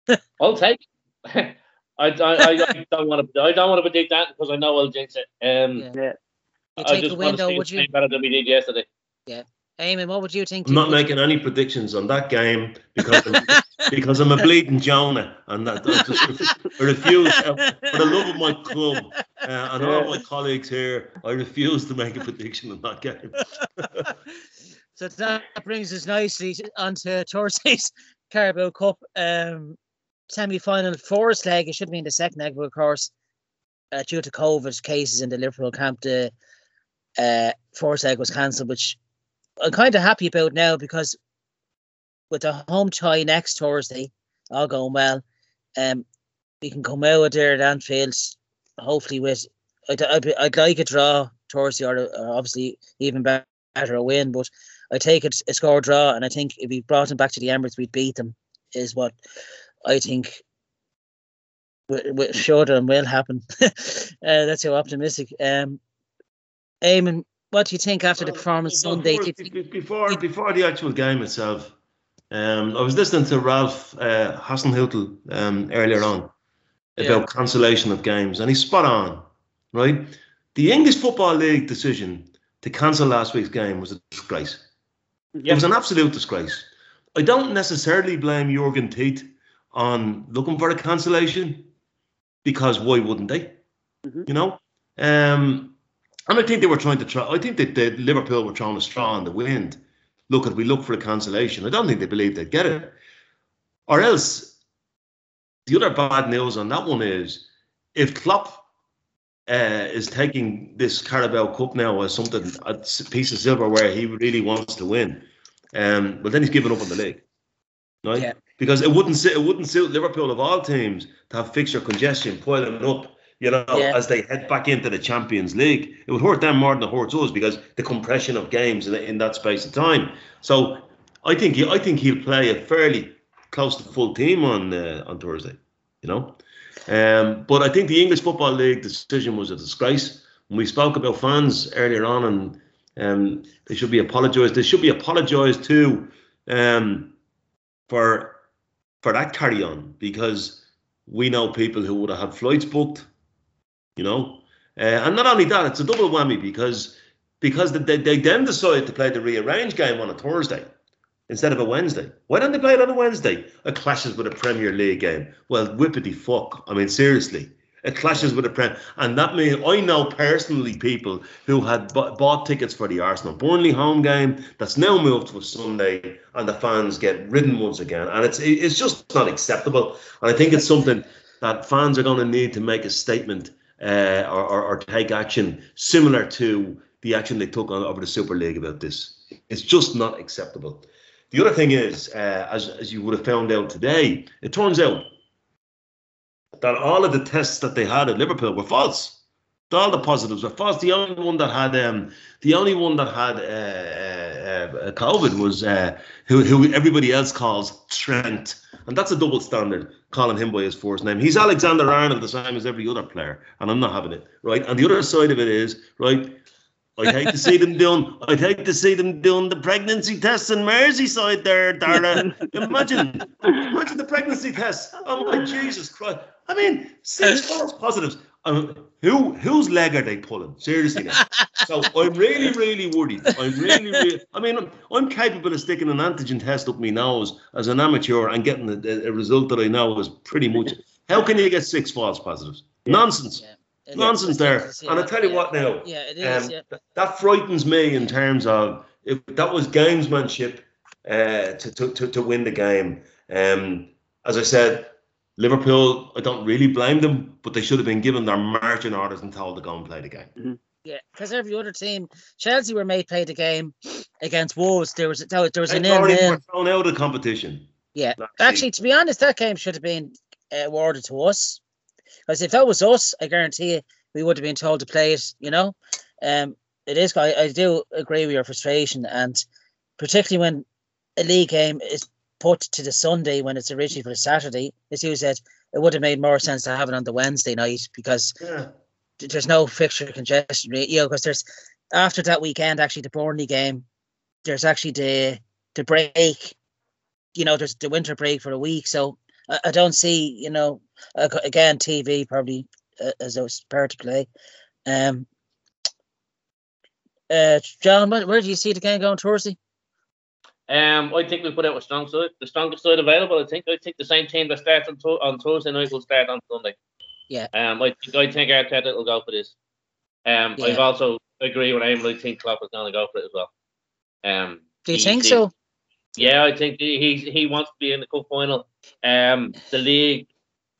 [laughs] I'll take. [laughs] I, I, I, I don't want to. I don't want to predict that because I know I'll jinx it. Um, Yeah. yeah. You I take just a want to window, see would you? better than we did yesterday. Yeah. Eamon, what would you think? I'm not making any predictions on that game because I'm, [laughs] because I'm a bleeding Jonah and that I just I refuse uh, for the love of my club uh, and all my colleagues here. I refuse to make a prediction on that game. [laughs] So that brings us nicely to- onto Thursday's [laughs] Carabao Cup um, semi-final fourth leg. It should be in the second leg, but of course, uh, due to COVID cases in the Liverpool camp, the uh, first leg was cancelled, which I'm kind of happy about now because with the home tie next Thursday, all going well, um, we can come out there at Anfield, hopefully with I'd, I'd, I'd like a draw Thursday or, or obviously even better a win, but I take it a score draw, and I think if we brought them back to the Emirates, we'd beat them. Is what I think w- w- should and will happen. [laughs] uh, that's how optimistic. Um, Eamon, what do you think after the performance well, Sunday? Before, Do you be- think- before, before the actual game itself, um, I was listening to Ralph uh, um, earlier on Yeah. about cancellation of games, and he's spot on, right? The English Football League decision to cancel last week's game was a disgrace. It was an absolute disgrace. I don't necessarily blame Jurgen Teeth on looking for a cancellation because why wouldn't they? Mhm. You know? Um, and I think they were trying to try, I think that the Liverpool were trying to straw in the wind. Look, at we look for a cancellation. I don't think they believe they'd get it. Or else, the other bad news on that one is if Klopp uh, is taking this Carabao Cup now as something, a piece of silverware he really wants to win, um, well then he's giving up on the league, right? Yeah. Because it wouldn't sit, it wouldn't suit Liverpool of all teams to have fixture congestion piling up, you know, Yeah. as they head back into the Champions League. It would hurt them more than it hurts us because the compression of games in, in that space of time. So I think he, I think he'll play a fairly close to full team on uh, on Thursday, you know. Um, but I think the English Football League decision was a disgrace. When we spoke about fans earlier on, and um, they should be apologised. They should be apologised to um, for for that carry on because we know people who would have had flights booked, you know, uh, and not only that, it's a double whammy because because they, they then decided to play the rearranged game on a Thursday instead of a Wednesday. Why don't they play it on a Wednesday? It clashes with a Premier League game. Well, whippity fuck. I mean, seriously. It clashes with a Prem. And that means I know personally people who had bu- bought tickets for the Arsenal Burnley home game that's now moved to a Sunday and the fans get ridden once again. And it's it's just not acceptable. And I think it's something that fans are going to need to make a statement uh, or, or, take action similar to the action they took on over the Super League about this. It's just not acceptable. The other thing is, uh, as, as you would have found out today, it turns out that all of the tests that they had at Liverpool were false. All the positives were false. The only one that had, um, the only one that had uh, uh, uh, COVID was uh, who, who everybody else calls Trent, and that's a double standard, calling him by his first name. He's Alexander Arnold, the same as every other player, and I'm not having it, right? And the other side of it is, right? I'd hate to see them doing. I'd hate to see them doing the pregnancy tests in Merseyside there, Darla. [laughs] Imagine, imagine the pregnancy tests. Oh my Jesus Christ! I mean, six false positives. Um, who whose leg are they pulling? Seriously, now. So I'm really, really worried. I'm really, really. I mean, I'm, I'm capable of sticking an antigen test up my nose as an amateur and getting a, a result that I know is pretty much. How can you get six false positives? Nonsense. Yeah. It- Nonsense it's there. ridiculous, And I tell you yeah. what now. Yeah, it is. Um, yeah. th- that frightens me in terms of if that was gamesmanship uh, to, to, to, to win the game. Um, as I said, Liverpool, I don't really blame them, but they should have been given their marching orders and told to go and play the game. Yeah, because every other team, Chelsea were made play the game against Wolves. There was there was, there was an were thrown out of the competition. Yeah, actually, to be honest, that game should have been uh, awarded to us. Because if that was us, I guarantee you, we would have been told to play it. You know, um, it is. I, I do agree with your frustration, and particularly when a league game is put to the Sunday when it's originally for the Saturday, as you said, it would have made more sense to have it on the Wednesday night because Yeah. there's no fixture congestion, you know, because there's after that weekend actually the Burnley game, there's actually the the break, you know, there's the winter break for a week, so I, I don't see, you know, again TV probably uh, as a spare to play. Um, uh, John, where, where do you see the game going Thursday? Um, I think we put out a strong side, the strongest side available. I think. I think the same team that starts on, Thu- on Thursday night will start on Sunday. Yeah. Um, I think I think Arteta will go for this. Um, I've also agree with Eamon. I think Klopp is going to go for it as well. Um, Do you He- think he- so? Yeah, I think he he he wants to be in the cup final. Um, the league,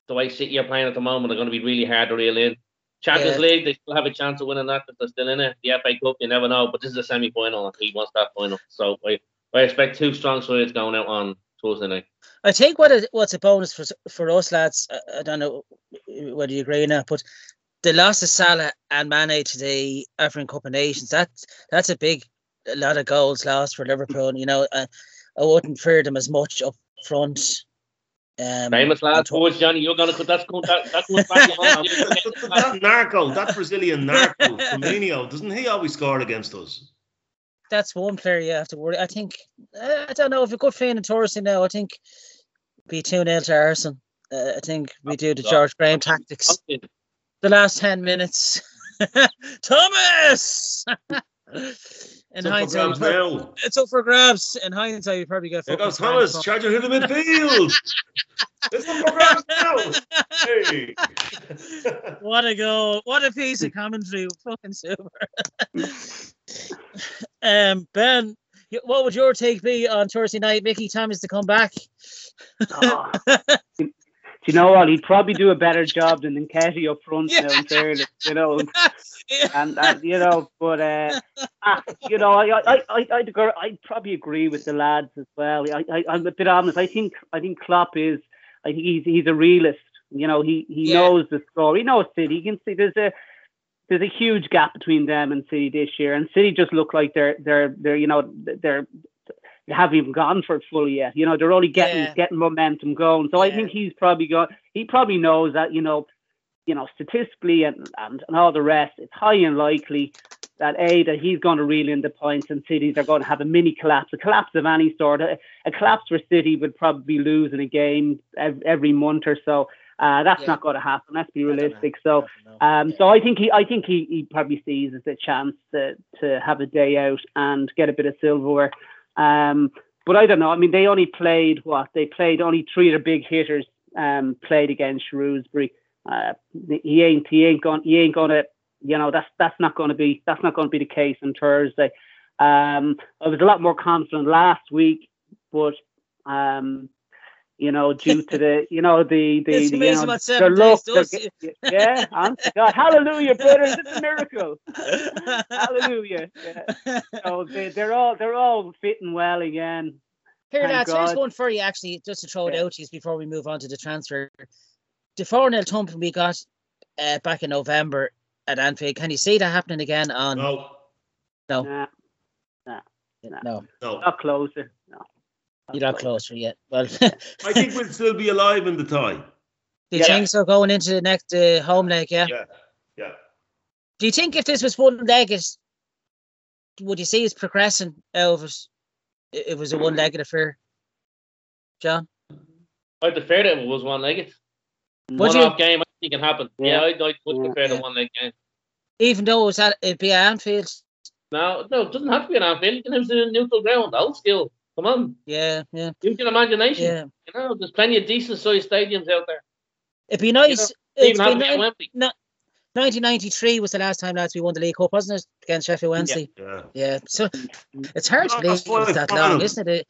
the way City are playing at the moment, are going to be really hard to reel in. Champions Yeah. League, they still have a chance of winning that if they're still in it. The FA Cup, you never know, but this is a semi final, and he wants that final. So I, I expect two strong sides going out on Tuesday night. I think what what's a bonus for for us lads. I, I don't know whether you agree or not, but the loss of Salah and Mane to the African Cup of Nations that's that's a big a lot of goals lost for Liverpool. You know, I, I wouldn't fear them as much up front. Um, Famous lad, and towards Johnny, you're going to put that's going that that goes back. on. [laughs] that narco, that Brazilian narco, [laughs] Firmino, doesn't he always score against us? That's one player you have to worry. I think uh, I don't know if a good fan in Torresy now. I think be two 0 to Arsenal. Uh, I think we do the George Graham tactics. The last ten minutes, [laughs] Thomas. [laughs] In So for hindsight, grabs we prob- now. it's up for grabs. In hindsight, you probably get. There goes Thomas, charging through the midfield. it's up for grabs now. Hey. [laughs] What a goal! What a piece of commentary! Fucking super. Um, Ben, what would your take be on Thursday night? Mickey Thomas to come back. Oh. [laughs] do you know what? He'd probably do a better job than Nketiah up front now, in fairness, you know. And, and you know, but uh, ah, you know, I I I I'd, I'd probably agree with the lads as well. I, I I'm a bit honest. I think I think Klopp is. I think he's he's a realist. You know, he he Yeah. knows the score. He knows City. He can see there's a there's a huge gap between them and City this year, and City just look like they're they're they're you know they're they haven't even gone for it fully yet. You know, they're only getting Yeah. getting momentum going. So I think he's probably got he probably knows that you know, you know, statistically and, and, and all the rest, it's high and likely that a that he's going to reel in the points and cities are going to have a mini collapse, a collapse of any sort. A, a collapse for City would probably be losing a game ev- every month or so. Uh, that's Yeah. not going to happen. Let's be I don't know. realistic. So. Um, so I think he, I think he, he probably sees as a chance to, to have a day out and get a bit of silverware. Um, but I don't know. I mean, they only played what they played. Only three of their big hitters um, played against Shrewsbury. Uh, he ain't he ain't going he ain't going to you know that's that's not going to be that's not going to be the case on Thursday. Um, I was a lot more confident last week, but um, you know, due to the you know the the, It's the, you know, what their seven luck, days their does. ge- yeah, honest to God, hallelujah, brothers, it's a miracle, [laughs] hallelujah. Yeah. So they, they're all they're all fitting well again. Here, Thank lads, here's one for you actually, just to throw it Yeah. out to you before we move on to the transfer. The 4 0 thumping we got uh, back in November at Anfield. Can you see that happening again on? No, No. Nah, No, no. not closer. No, you're not closer yet. Well, [laughs] I think we'll still be alive in the tie. The you Yeah. think so going into the next uh, home leg? Yeah. Yeah, yeah. Do you think if this was one legged, would you see us progressing out of it? It was a one legged affair, John. I'd prefer that it was one legged. Would One you? off game, I think it can happen. Yeah, Yeah. I'd, I'd would Yeah. the one leg game. Even though it was at it'd be at Anfield. No, no, it doesn't have to be an Anfield. You can have it in neutral ground. Old skill. Come on, Yeah, yeah, use your imagination. yeah. You know, there's plenty of decent sized stadiums out there. It'd be nice. They It's even have been to be at ni- Wembley. 1993 was the last time lads we won the league cup, wasn't it? Against Sheffield Wednesday. Yeah. Yeah. So it's hard to Oh, believe that's why it's that I long, found- isn't it?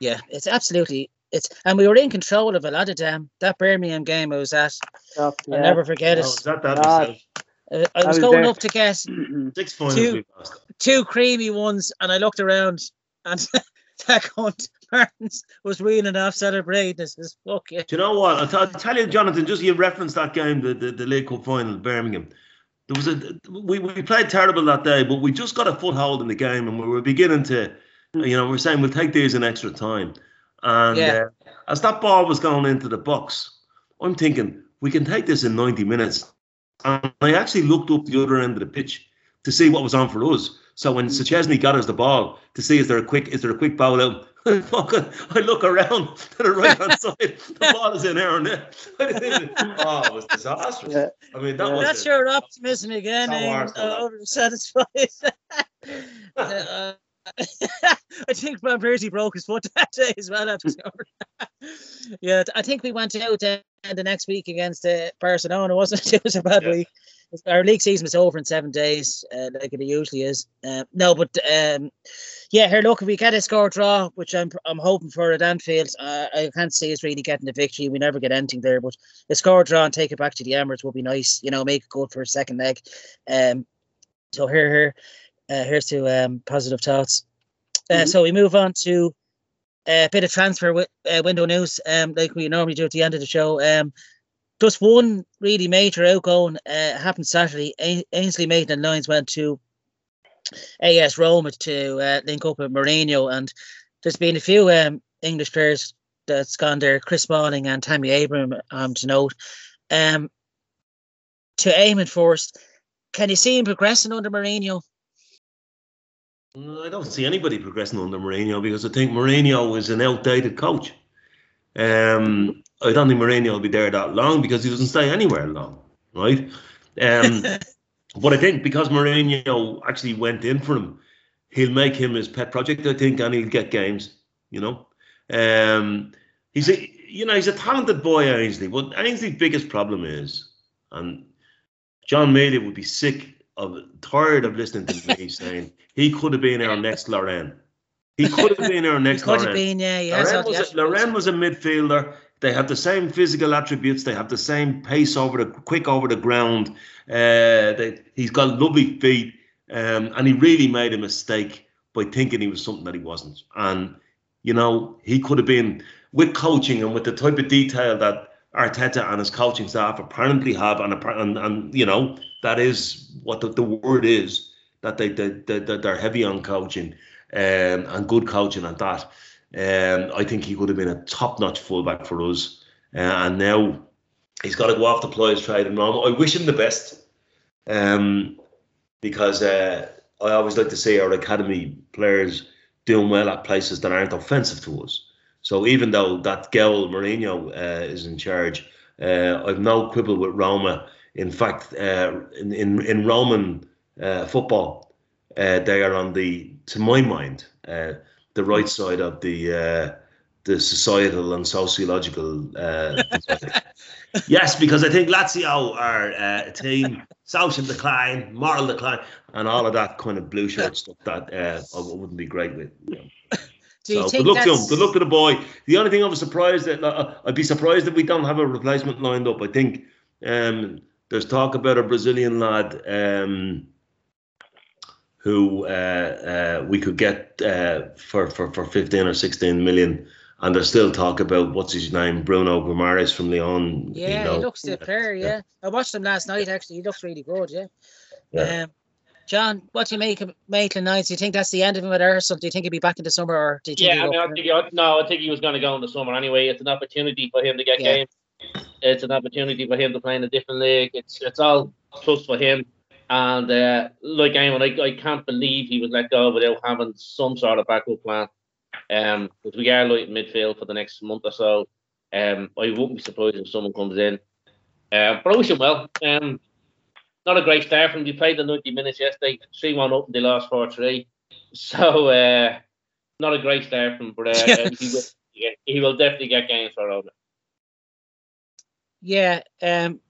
Yeah, it's absolutely. It's and we were in control of a lot of them. That Birmingham game I was at, Stuff, I'll never forget No, it. is that that? God. Uh, I was was going there. up to get Six finals Two. two creamy ones, and I looked around, and [laughs] that cunt Martins was reeling off celebrating. This is fuck yeah. Do you know what? I'll, t- I'll tell you, Jonathan. Just you referenced that game, the, the, the League Cup final, Birmingham. There was a we, we played terrible that day, but we just got a foothold in the game, and we were beginning to, you know, we are saying we'll take these in extra time. And Yeah. uh, as that ball was going into the box, I'm thinking we can take this in 90 minutes. And I actually looked up the other end of the pitch to see what was on for us. So when Szczesny got us the ball to see is there a quick is there a quick bowl out, [laughs] I look around [laughs] to the right hand side, the [laughs] ball is in our net. Oh, it was disastrous. Yeah. I mean that Yeah. was That's it. your optimism again, So eh? Uh, over satisfied. uh, I think Van Persie broke his foot that day as well after scoring. yeah, I think we went out then the next week against uh, Barcelona, wasn't it? It was a bad Yeah. week. Our league season was over in seven days, uh, like it usually is. Uh, no, but um, yeah, here look, if we get a score draw, which I'm I'm hoping for at Anfield, uh, I can't see us really getting the victory. We never get anything there, but a score draw and take it back to the Emirates would be nice. You know, make it good for a second leg. Um, so here, here, uh, here's to um, positive thoughts. Uh, Mhm. So we move on to a bit of transfer wi- uh, window news, um, like we normally do at the end of the show. Um, just one really major outgoing uh, happened Saturday. Ainsley Maitland Niles went to AS Roma to uh, link up with Mourinho, and there's been a few um, English players that's gone there, Chris Smalling and Tammy Abraham, um, to note. Um, to Eamon first, can you see him progressing under Mourinho? I don't see anybody progressing under Mourinho because I think Mourinho is an outdated coach. Um, I don't think Mourinho will be there that long because he doesn't stay anywhere long, right? Um, [laughs] but I think because Mourinho actually went in for him, he'll make him his pet project. I think, and he'll get games. You know, um, he's a you know he's a talented boy, Ainsley. But Ainsley's biggest problem is, and John Mealy would be sick of tired of listening to me [laughs] saying he could have been our next Lauren. He could have been our next Could have been, yeah. He all the was, a. Lauren was a midfielder. They have the same physical attributes. They have the same pace over the quick over the ground. Uh, they, he's got lovely feet, um, and he really made a mistake by thinking he was something that he wasn't. And you know, he could have been with coaching and with the type of detail that Arteta and his coaching staff apparently have, and and, and you know that is what the, the word is that they, they, they they're heavy on coaching um, and good coaching and that. Um, I think he could have been a top-notch fullback for us, uh, and now he's got to go off to ply his trade in Roma. I wish him the best, um, because uh, I always like to see our academy players doing well at places that aren't offensive to us. So even though that girl Mourinho uh, is in charge, uh, I've no quibble with Roma. In fact, uh, in, in in Roman uh, football, uh, they are on the, to my mind, uh, the right side of the uh, the societal and sociological. Uh, [laughs] yes, because I think Lazio are uh, a team social decline, moral decline, and all of that kind of blue shirt stuff that uh, I wouldn't be great with. you know. Do you So good luck to him. Good luck to the boy. The only thing I was surprised that uh, I'd be surprised if we don't have a replacement lined up. I think um, there's talk about a Brazilian lad um, who uh, uh, we could get uh, for, for for 15 or 16 million, and there's still talk about what's his name, Bruno Guimaraes from Lyon. you Yeah, know. he looks the player. Yeah. yeah. I watched him last night. Actually, he looks really good. Yeah. Yeah. Um, John, what do you make of Maitland Niles? Do you think that's the end of him at Arsenal? Do you think he'll be back in the summer, or do you think Yeah, he'll I mean, I think he, no, I think he was going to go in the summer anyway. It's an opportunity for him to get Yeah. games. It's an opportunity for him to play in a different league. It's it's all plus for him. And uh, like Eamon, I, I can't believe he was let go without having some sort of backup plan. Um, because we are like midfield for the next month or so. Um, I wouldn't be surprised if someone comes in. Um, but I wish him well. Um, not a great start from. They played the 90 minutes yesterday, 3 1 up, and they lost 4 3. So, uh, not a great start from, but uh, [laughs] he, will, yeah, he will definitely get games for Roma. Yeah. Um,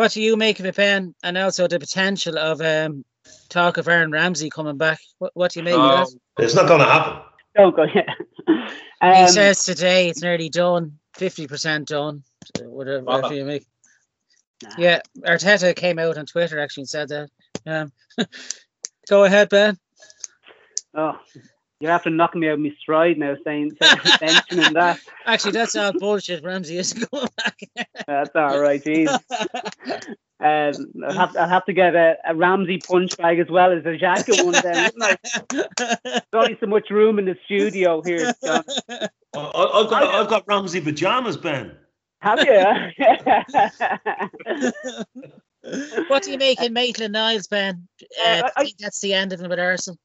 what do you make of it, Ben? And also the potential of um, talk of Aaron Ramsey coming back. What, what do you make Um, of that? It's not going to happen. Don't go. Yeah. [laughs] He Um, says today it's nearly done, fifty percent done. So Whatever, Wow. whatever you make. Nah. Yeah, Arteta came out on Twitter actually and said that. Um, [laughs] go ahead, Ben. oh, you're after knocking me out of my stride now, saying mentioning [laughs] that. Actually, that's all bullshit. Ramsey isn't [laughs] going back. That's all right, geez. [laughs] Um, I'll have, I'll have to get a, a Ramsey punch bag as well as a Xhaka one then. wouldn't There's only so much room in the studio here. John. I, I- I've got I've got Ramsey pajamas, Ben. Have you? what do you make in Maitland Niles, Ben? Uh, Uh, I- I think that's the end of him at Arsenal.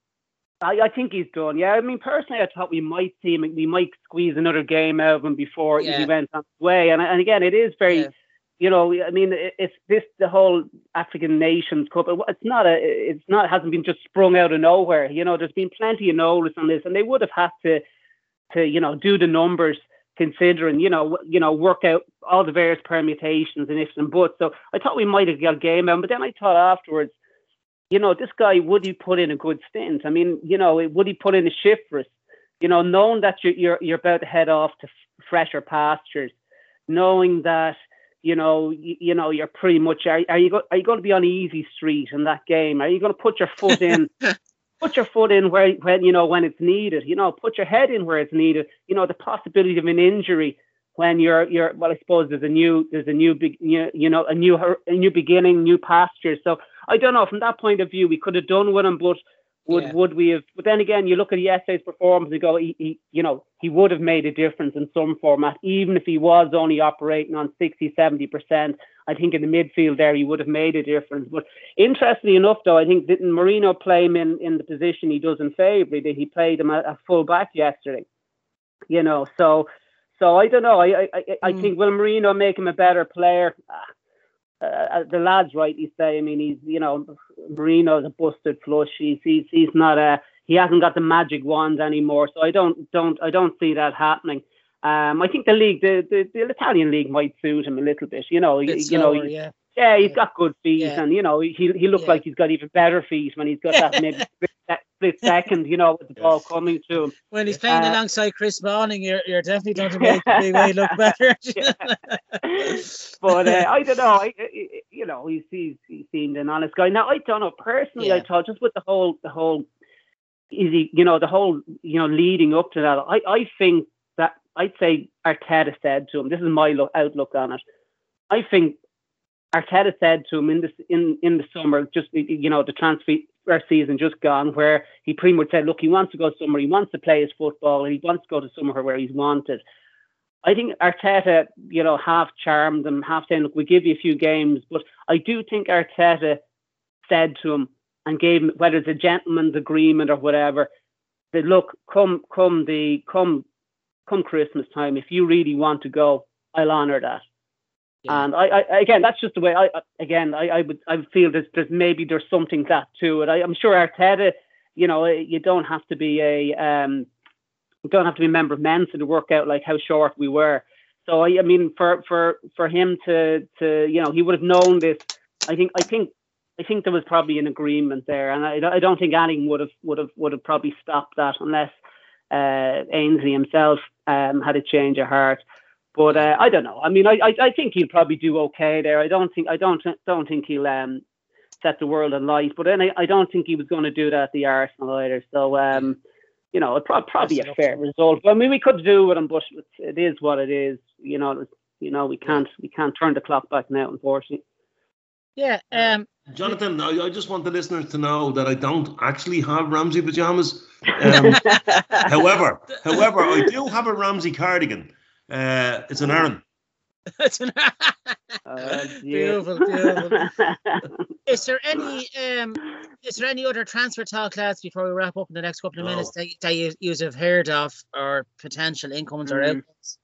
I, I think he's done. Yeah, I mean, personally, I thought we might see him. We might squeeze another game out of him before Yeah. he went on his way. And and again, it is very, Yeah. you know, I mean, it, it's this the whole African Nations Cup. it- It's not a, it's not hasn't been just sprung out of nowhere. You know, there's been plenty of notice on this, and they would have had to, to you know, do the numbers considering, you know, you know, work out all the various permutations and ifs and buts. So I thought we might have got a game out, but then I thought afterwards, you know, this guy would he put in a good stint? I mean, you know, would he put in a shift for us? You know, knowing that you're you're, you're about to head off to fresher pastures, knowing that you know you, you know you're pretty much are, are you go, are you going to be on easy street in that game? Are you going to put your foot in? [laughs] put your foot in where when you know when it's needed. You know, put your head in where it's needed. You know, the possibility of an injury when you're you're well, I suppose there's a new there's a new big you, you know a new a new beginning, new pastures. So I don't know from that point of view we could have done with him, but would yeah. would we have? But then again, you look at Yesterday's performance and go, he, he, you know, he would have made a difference in some format, even if he was only operating on 60, 70 percent. I think in the midfield there he would have made a difference. But interestingly enough, though, I think didn't Mourinho play him in, in the position he does in favour? That he played him at, at full back yesterday. You know, so so I don't know. I I, I mm. think will Mourinho make him a better player? Ah, uh, the lads rightly say. I mean, he's you know Mourinho's a busted flush. He's he's he's not a he hasn't got the magic wand anymore. So I don't don't I don't see that happening. Um, I think the league, the, the, the Italian league, might suit him a little bit. You know, you, you know, yeah. yeah, he's got good feet, yeah. and you know, he he looked yeah. like he's got even better feet when he's got that [laughs] maybe split second, you know, with the ball coming to him. When he's playing uh, alongside Chris Smalling, you're, you're definitely going to make [laughs] the way look better. [laughs] but uh, I don't know. I, you know, he's, he's he seemed an honest guy. Now I don't know personally. Yeah. I thought just with the whole the whole is he you know the whole you know leading up to that. I I think that I'd say Arteta said to him. This is my look, outlook on it. I think Arteta said to him in this in in the summer, just you know the transfer season just gone, where he pretty much said, look, he wants to go somewhere, he wants to play his football, and he wants to go to somewhere where he's wanted. I think Arteta, you know, half charmed them, half saying, look, we give you a few games, but I do think Arteta said to him and gave him, whether it's a gentleman's agreement or whatever, that look, come, come the, come, come Christmas time, if you really want to go, I'll honour that. And I, I, again, that's just the way I, again, I, I would, I would feel there's, there's maybe there's something that to it. I, am sure Arteta, you know, you don't have to be a, um, don't have to be a member of Mensa to work out like how short we were. So I, I mean, for, for, for him to, to, you know, he would have known this. I think, I think, I think there was probably an agreement there, and I, I don't think anything would have, would have, would have probably stopped that unless uh, Ainsley himself um, had a change of heart. But uh, I don't know. I mean, I, I, I think he'll probably do okay there. I don't think I don't don't think he'll um, set the world alight. But then I, I don't think he was going to do that at the Arsenal either. So um, you know, it probably probably a fair result. But I mean, we could do with him, but it is what it is. You know, you know, we can't we can't turn the clock back now, unfortunately. Yeah. Um, Jonathan, I, I just want the listeners to know that I don't actually have Ramsey pajamas. [laughs] Um, however, however, I do have a Ramsey cardigan. Uh, it's an Aaron. [laughs] it's an uh, beautiful, beautiful. [laughs] is there any um, is there any other transfer talk, lads, before we wrap up in the next couple of no. minutes that, that you, you have heard of or potential incomings mm. or outcomes?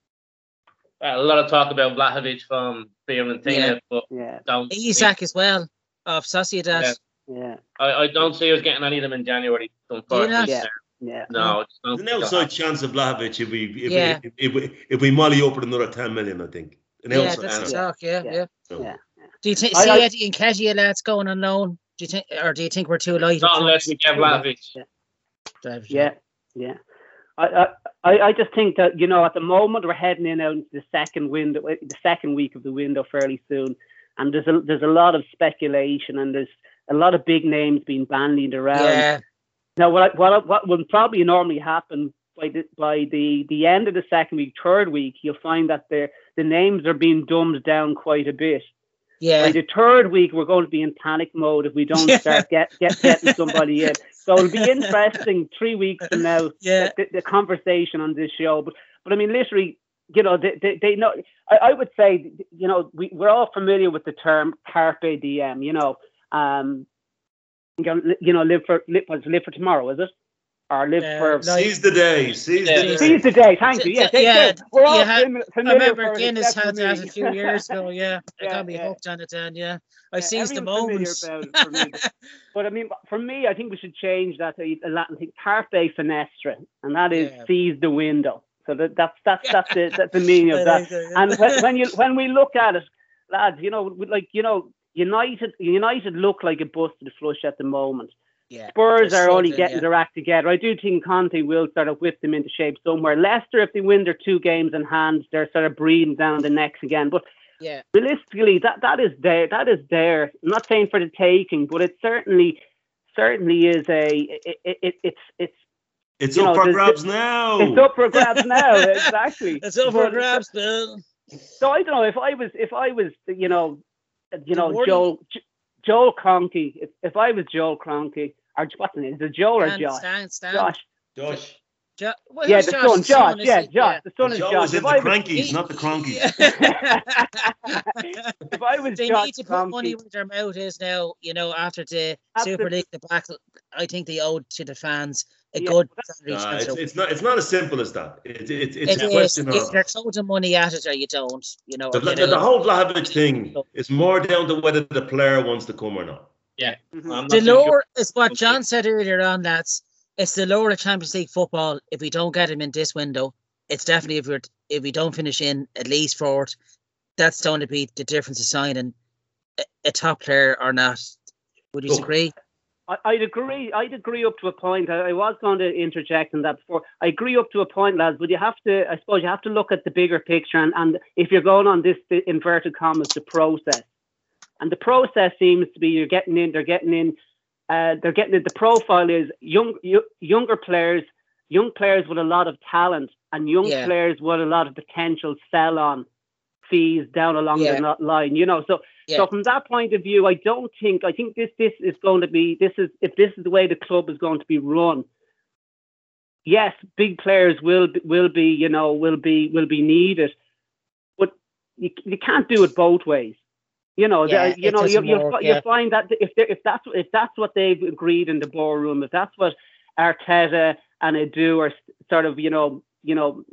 a lot of talk about Vlahovic from Fiorentina, yeah. but yeah. don't Isak as well of Sociedad. Yeah. yeah. I, I don't see us getting any of them in January. Unfortunately, yeah. Yeah. No, there's an outside chance of Vlahovic if we if, yeah. we, if, we, if we molly up with another 10 million, I think. An yeah, that's talk, yeah, yeah. So. yeah. Do you think, see I, Eddie Nketiah lads going on loan? Do you think, or do you think we're too light? Not unless we get Vlahovic. Yeah. yeah, yeah. I, I, I just think that you know at the moment we're heading in out into the second window, eh, the second week of the window fairly soon, and there's a there's a lot of speculation and there's a lot of big names being bandied around. Yeah. Now, what what what will probably normally happen by the by the the end of the second week, third week, you'll find that the the names are being dumbed down quite a bit. Yeah. By the third week, we're going to be in panic mode if we don't yeah. start get, get getting somebody in. [laughs] So it'll be interesting three weeks from now. Yeah. The, the conversation on this show, but but I mean, literally, you know, they, they, they know. I, I would say, you know, we we're all familiar with the term carpe diem. You know, um, you know, live for live, live for tomorrow, is it? Or live uh, for seize the day, seize the day. Seize the day. Thank you. Yeah, yeah. We're all yeah, I remember Guinness had that a few years ago. Yeah, [laughs] yeah I got me yeah. hooked on it then. Yeah, I yeah, seized the moment. [laughs] but I mean, for me, I think we should change that to a Latin thing, carpe fenestra, and that is seize the window. So So that, that's that's that's the that's the meaning of [laughs] that. And when, when you when we look at it, lads, you know, like you know, United United look like a busted flush at the moment. yeah. Spurs they're only getting yeah. their act together. I do think Conte will sort of whip them into shape somewhere. Leicester, if they win their two games in hand, they're sort of breathing down the necks again. But Yeah, realistically, that that is there. That is there. I'm not saying for the taking, but it certainly certainly is a. It, it, it, it's it's It's You up know, for grabs now. it's up for grabs now. [laughs] Exactly. it's up for grabs, Bill. So I don't know if I was if I was you know you know Warden- Joel Joel Kroenke if, if I was Joel Kroenke or what's his name is it Joel or Josh Stan, Stan. Josh Josh. Jo- well, yeah the son Josh is yeah he? Josh the son is Joe Josh was if in the I was crankies, not the cronkies. [laughs] if I was they Josh need to put money Kroenke where their mouth is now. You know, after the Absolutely. Super League debacle, I think they owed to the fans a Yeah, good salary Nah, it's, it's not. It's not as simple as that. It, it, it's It a is. question If of they're throwing money at it or you don't, you know. the, you the, know. the whole Vlahovic thing [laughs] is more down to whether the player wants to come or not. Mm-hmm. I'm not the too sure. lower is what John said earlier on. That's it's the lower of Champions League football. If we don't get him in this window, it's definitely if we're if we don't finish in at least fourth, that's going to be the difference of signing a, a top player or not. Would you Look, agree? I'd agree. I'd agree up to a point. I, was going to interject in that before. I agree up to a point, lads. But you have to, I suppose, you have to look at the bigger picture. And, and if you're going on this the inverted commas, the process, and the process seems to be you're getting in. They're getting in. Uh, they're getting in. The profile is young, y- younger players, young players with a lot of talent, and young Yeah. players with a lot of potential sell on fees down along Yeah. the line. You know, so Yeah. so from that point of view, I don't think I think this this is going to be this is if this is the way the club is going to be run. Yes, big players will be- will be you know will be will be needed, but you, you can't do it both ways. You know, Yeah, you know, you, doesn't you'll, work, you'll yeah. find that if if that's if that's what they've agreed in the ballroom, if that's what Arteta and Edu are s- sort of you know you know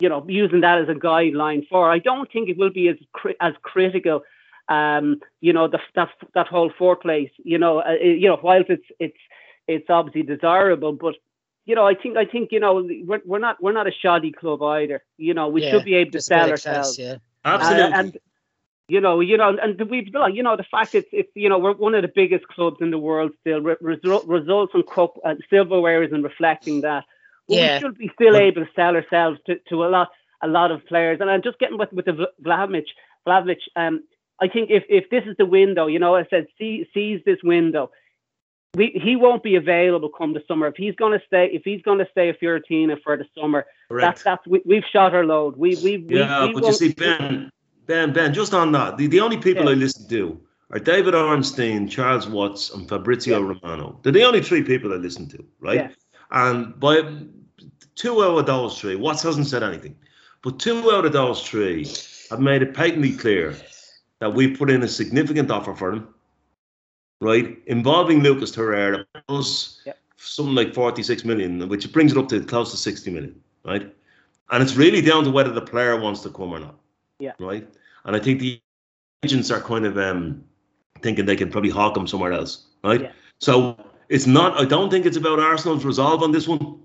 you know using that as a guideline for, I don't think it will be as cri- as critical um, you know, the, that that whole fourth place, you know, uh, you know, whilst it's it's it's obviously desirable, but you know, I think I think you know we're, we're not we're not a shoddy club either. You know, we Yeah, should be able to Just a bit sell of class, ourselves. yeah. Absolutely. Uh, and you know, you know, and we've you know the fact it's it's you know we're one of the biggest clubs in the world still. Re- result, results and cup and silverware isn't reflecting that. Yeah. we should be still able to sell ourselves to, to a lot a lot of players. And I'm just getting with with the Vl- Vlahovic. Vlahovic. Um, I think if if this is the window, you know, I said see, seize this window. We, he won't be available come the summer if he's going to stay. If he's going to stay at Fiorentina for the summer, that's Correct. that's we, we've shot our load. We we, we Yeah, we but you won't- see, Ben, Ben, Ben, just on that, the, the only people Yeah. I listen to are David Ornstein, Charles Watts, and Fabrizio Romano. They're the only three people I listen to, right? Yeah. And by two out of those three, Watts hasn't said anything, but two out of those three have made it patently clear that we put in a significant offer for him, right? Involving Lucas Torreira, plus Yep. something like 46 million, which brings it up to close to 60 million, right? And it's really down to whether the player wants to come or not. Yeah. Right. And I think the agents are kind of um, thinking they can probably hawk him somewhere else. Right. Yeah. So it's not. I don't think it's about Arsenal's resolve on this one.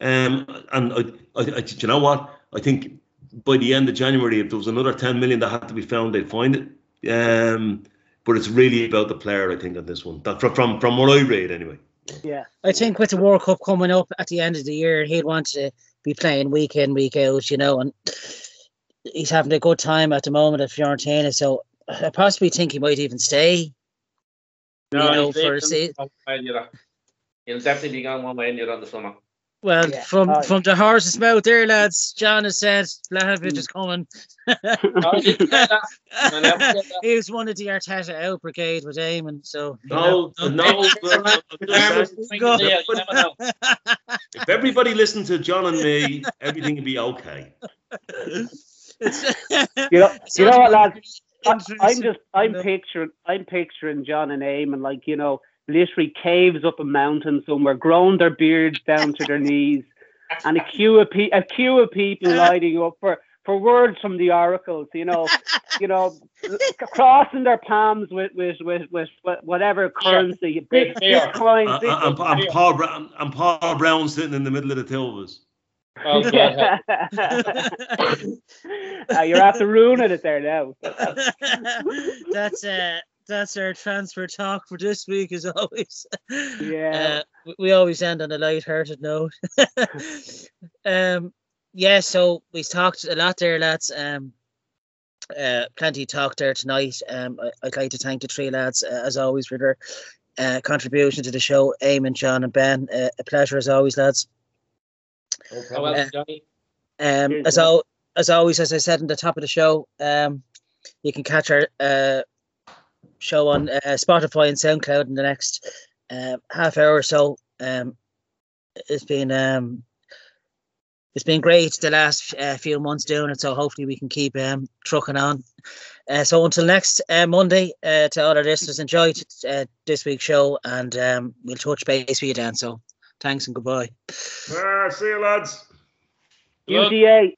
Um, and I, I, I, you know what? I think by the end of January, if there was another 10 million that had to be found, they'd find it. Um, but it's really about the player, I think, on this one. That from from, from what I read, anyway. yeah. I think with the World Cup coming up at the end of the year, he'd want to be playing week in, week out, you know, and he's having a good time at the moment at Fiorentina. So I possibly think he might even stay. No, you know, he's for a definitely se- one way or the other. He'll definitely be going one way or the other in the summer. Well, Yeah. from Oh, from the horse's mouth there, lads. John has said Vlahovic Mm. is coming. Oh, he didn't say that. [laughs] I never said that. he was one of the Arteta out brigade with Eamon, so No, know. no. but I'm just saying, Go. Yeah, you never know. if everybody listened to John and me, everything would be okay. [laughs] It's- You know, [laughs] you know what, lads? I, I'm just I'm you picturing I'm picturing John and Eamon like you know literally caves up a mountain somewhere, grown their beards down to their knees, and a queue of pe- a queue of people [laughs] lining up for for words from the oracles. You know, you know, crossing their palms with with with, with whatever currency, Big fear. Bitcoin. Uh, Bitcoin. uh, and, and, Paul Brown, and Paul Brown sitting in the middle of the two of us. Oh, [laughs] God. uh, you're after ruining it there now. [laughs] that's uh that's our transfer talk for this week as always. Yeah. Uh, we- we always end on a light-hearted note. [laughs] um yeah, so we talked a lot there, lads. Um uh, plenty of talk there tonight. Um, I, I'd like to thank the three lads uh, as always for their uh, contribution to the show. Eamon, John, and Ben. Uh, a pleasure as always, lads. No Oh, problem. well, Johnny. Um, as man. al- as always, as I said in the top of the show, um, you can catch our uh, show on uh, Spotify and SoundCloud in the next uh, half hour or so. Um, it's been um, it's been great the last uh, few months doing it, so hopefully we can keep um, trucking on. Uh, so until next uh, Monday, uh, to all our listeners, enjoy uh, this week's show, and um, we'll touch base with you then. So thanks and goodbye. Ah, see you, lads. Good luck. UGA.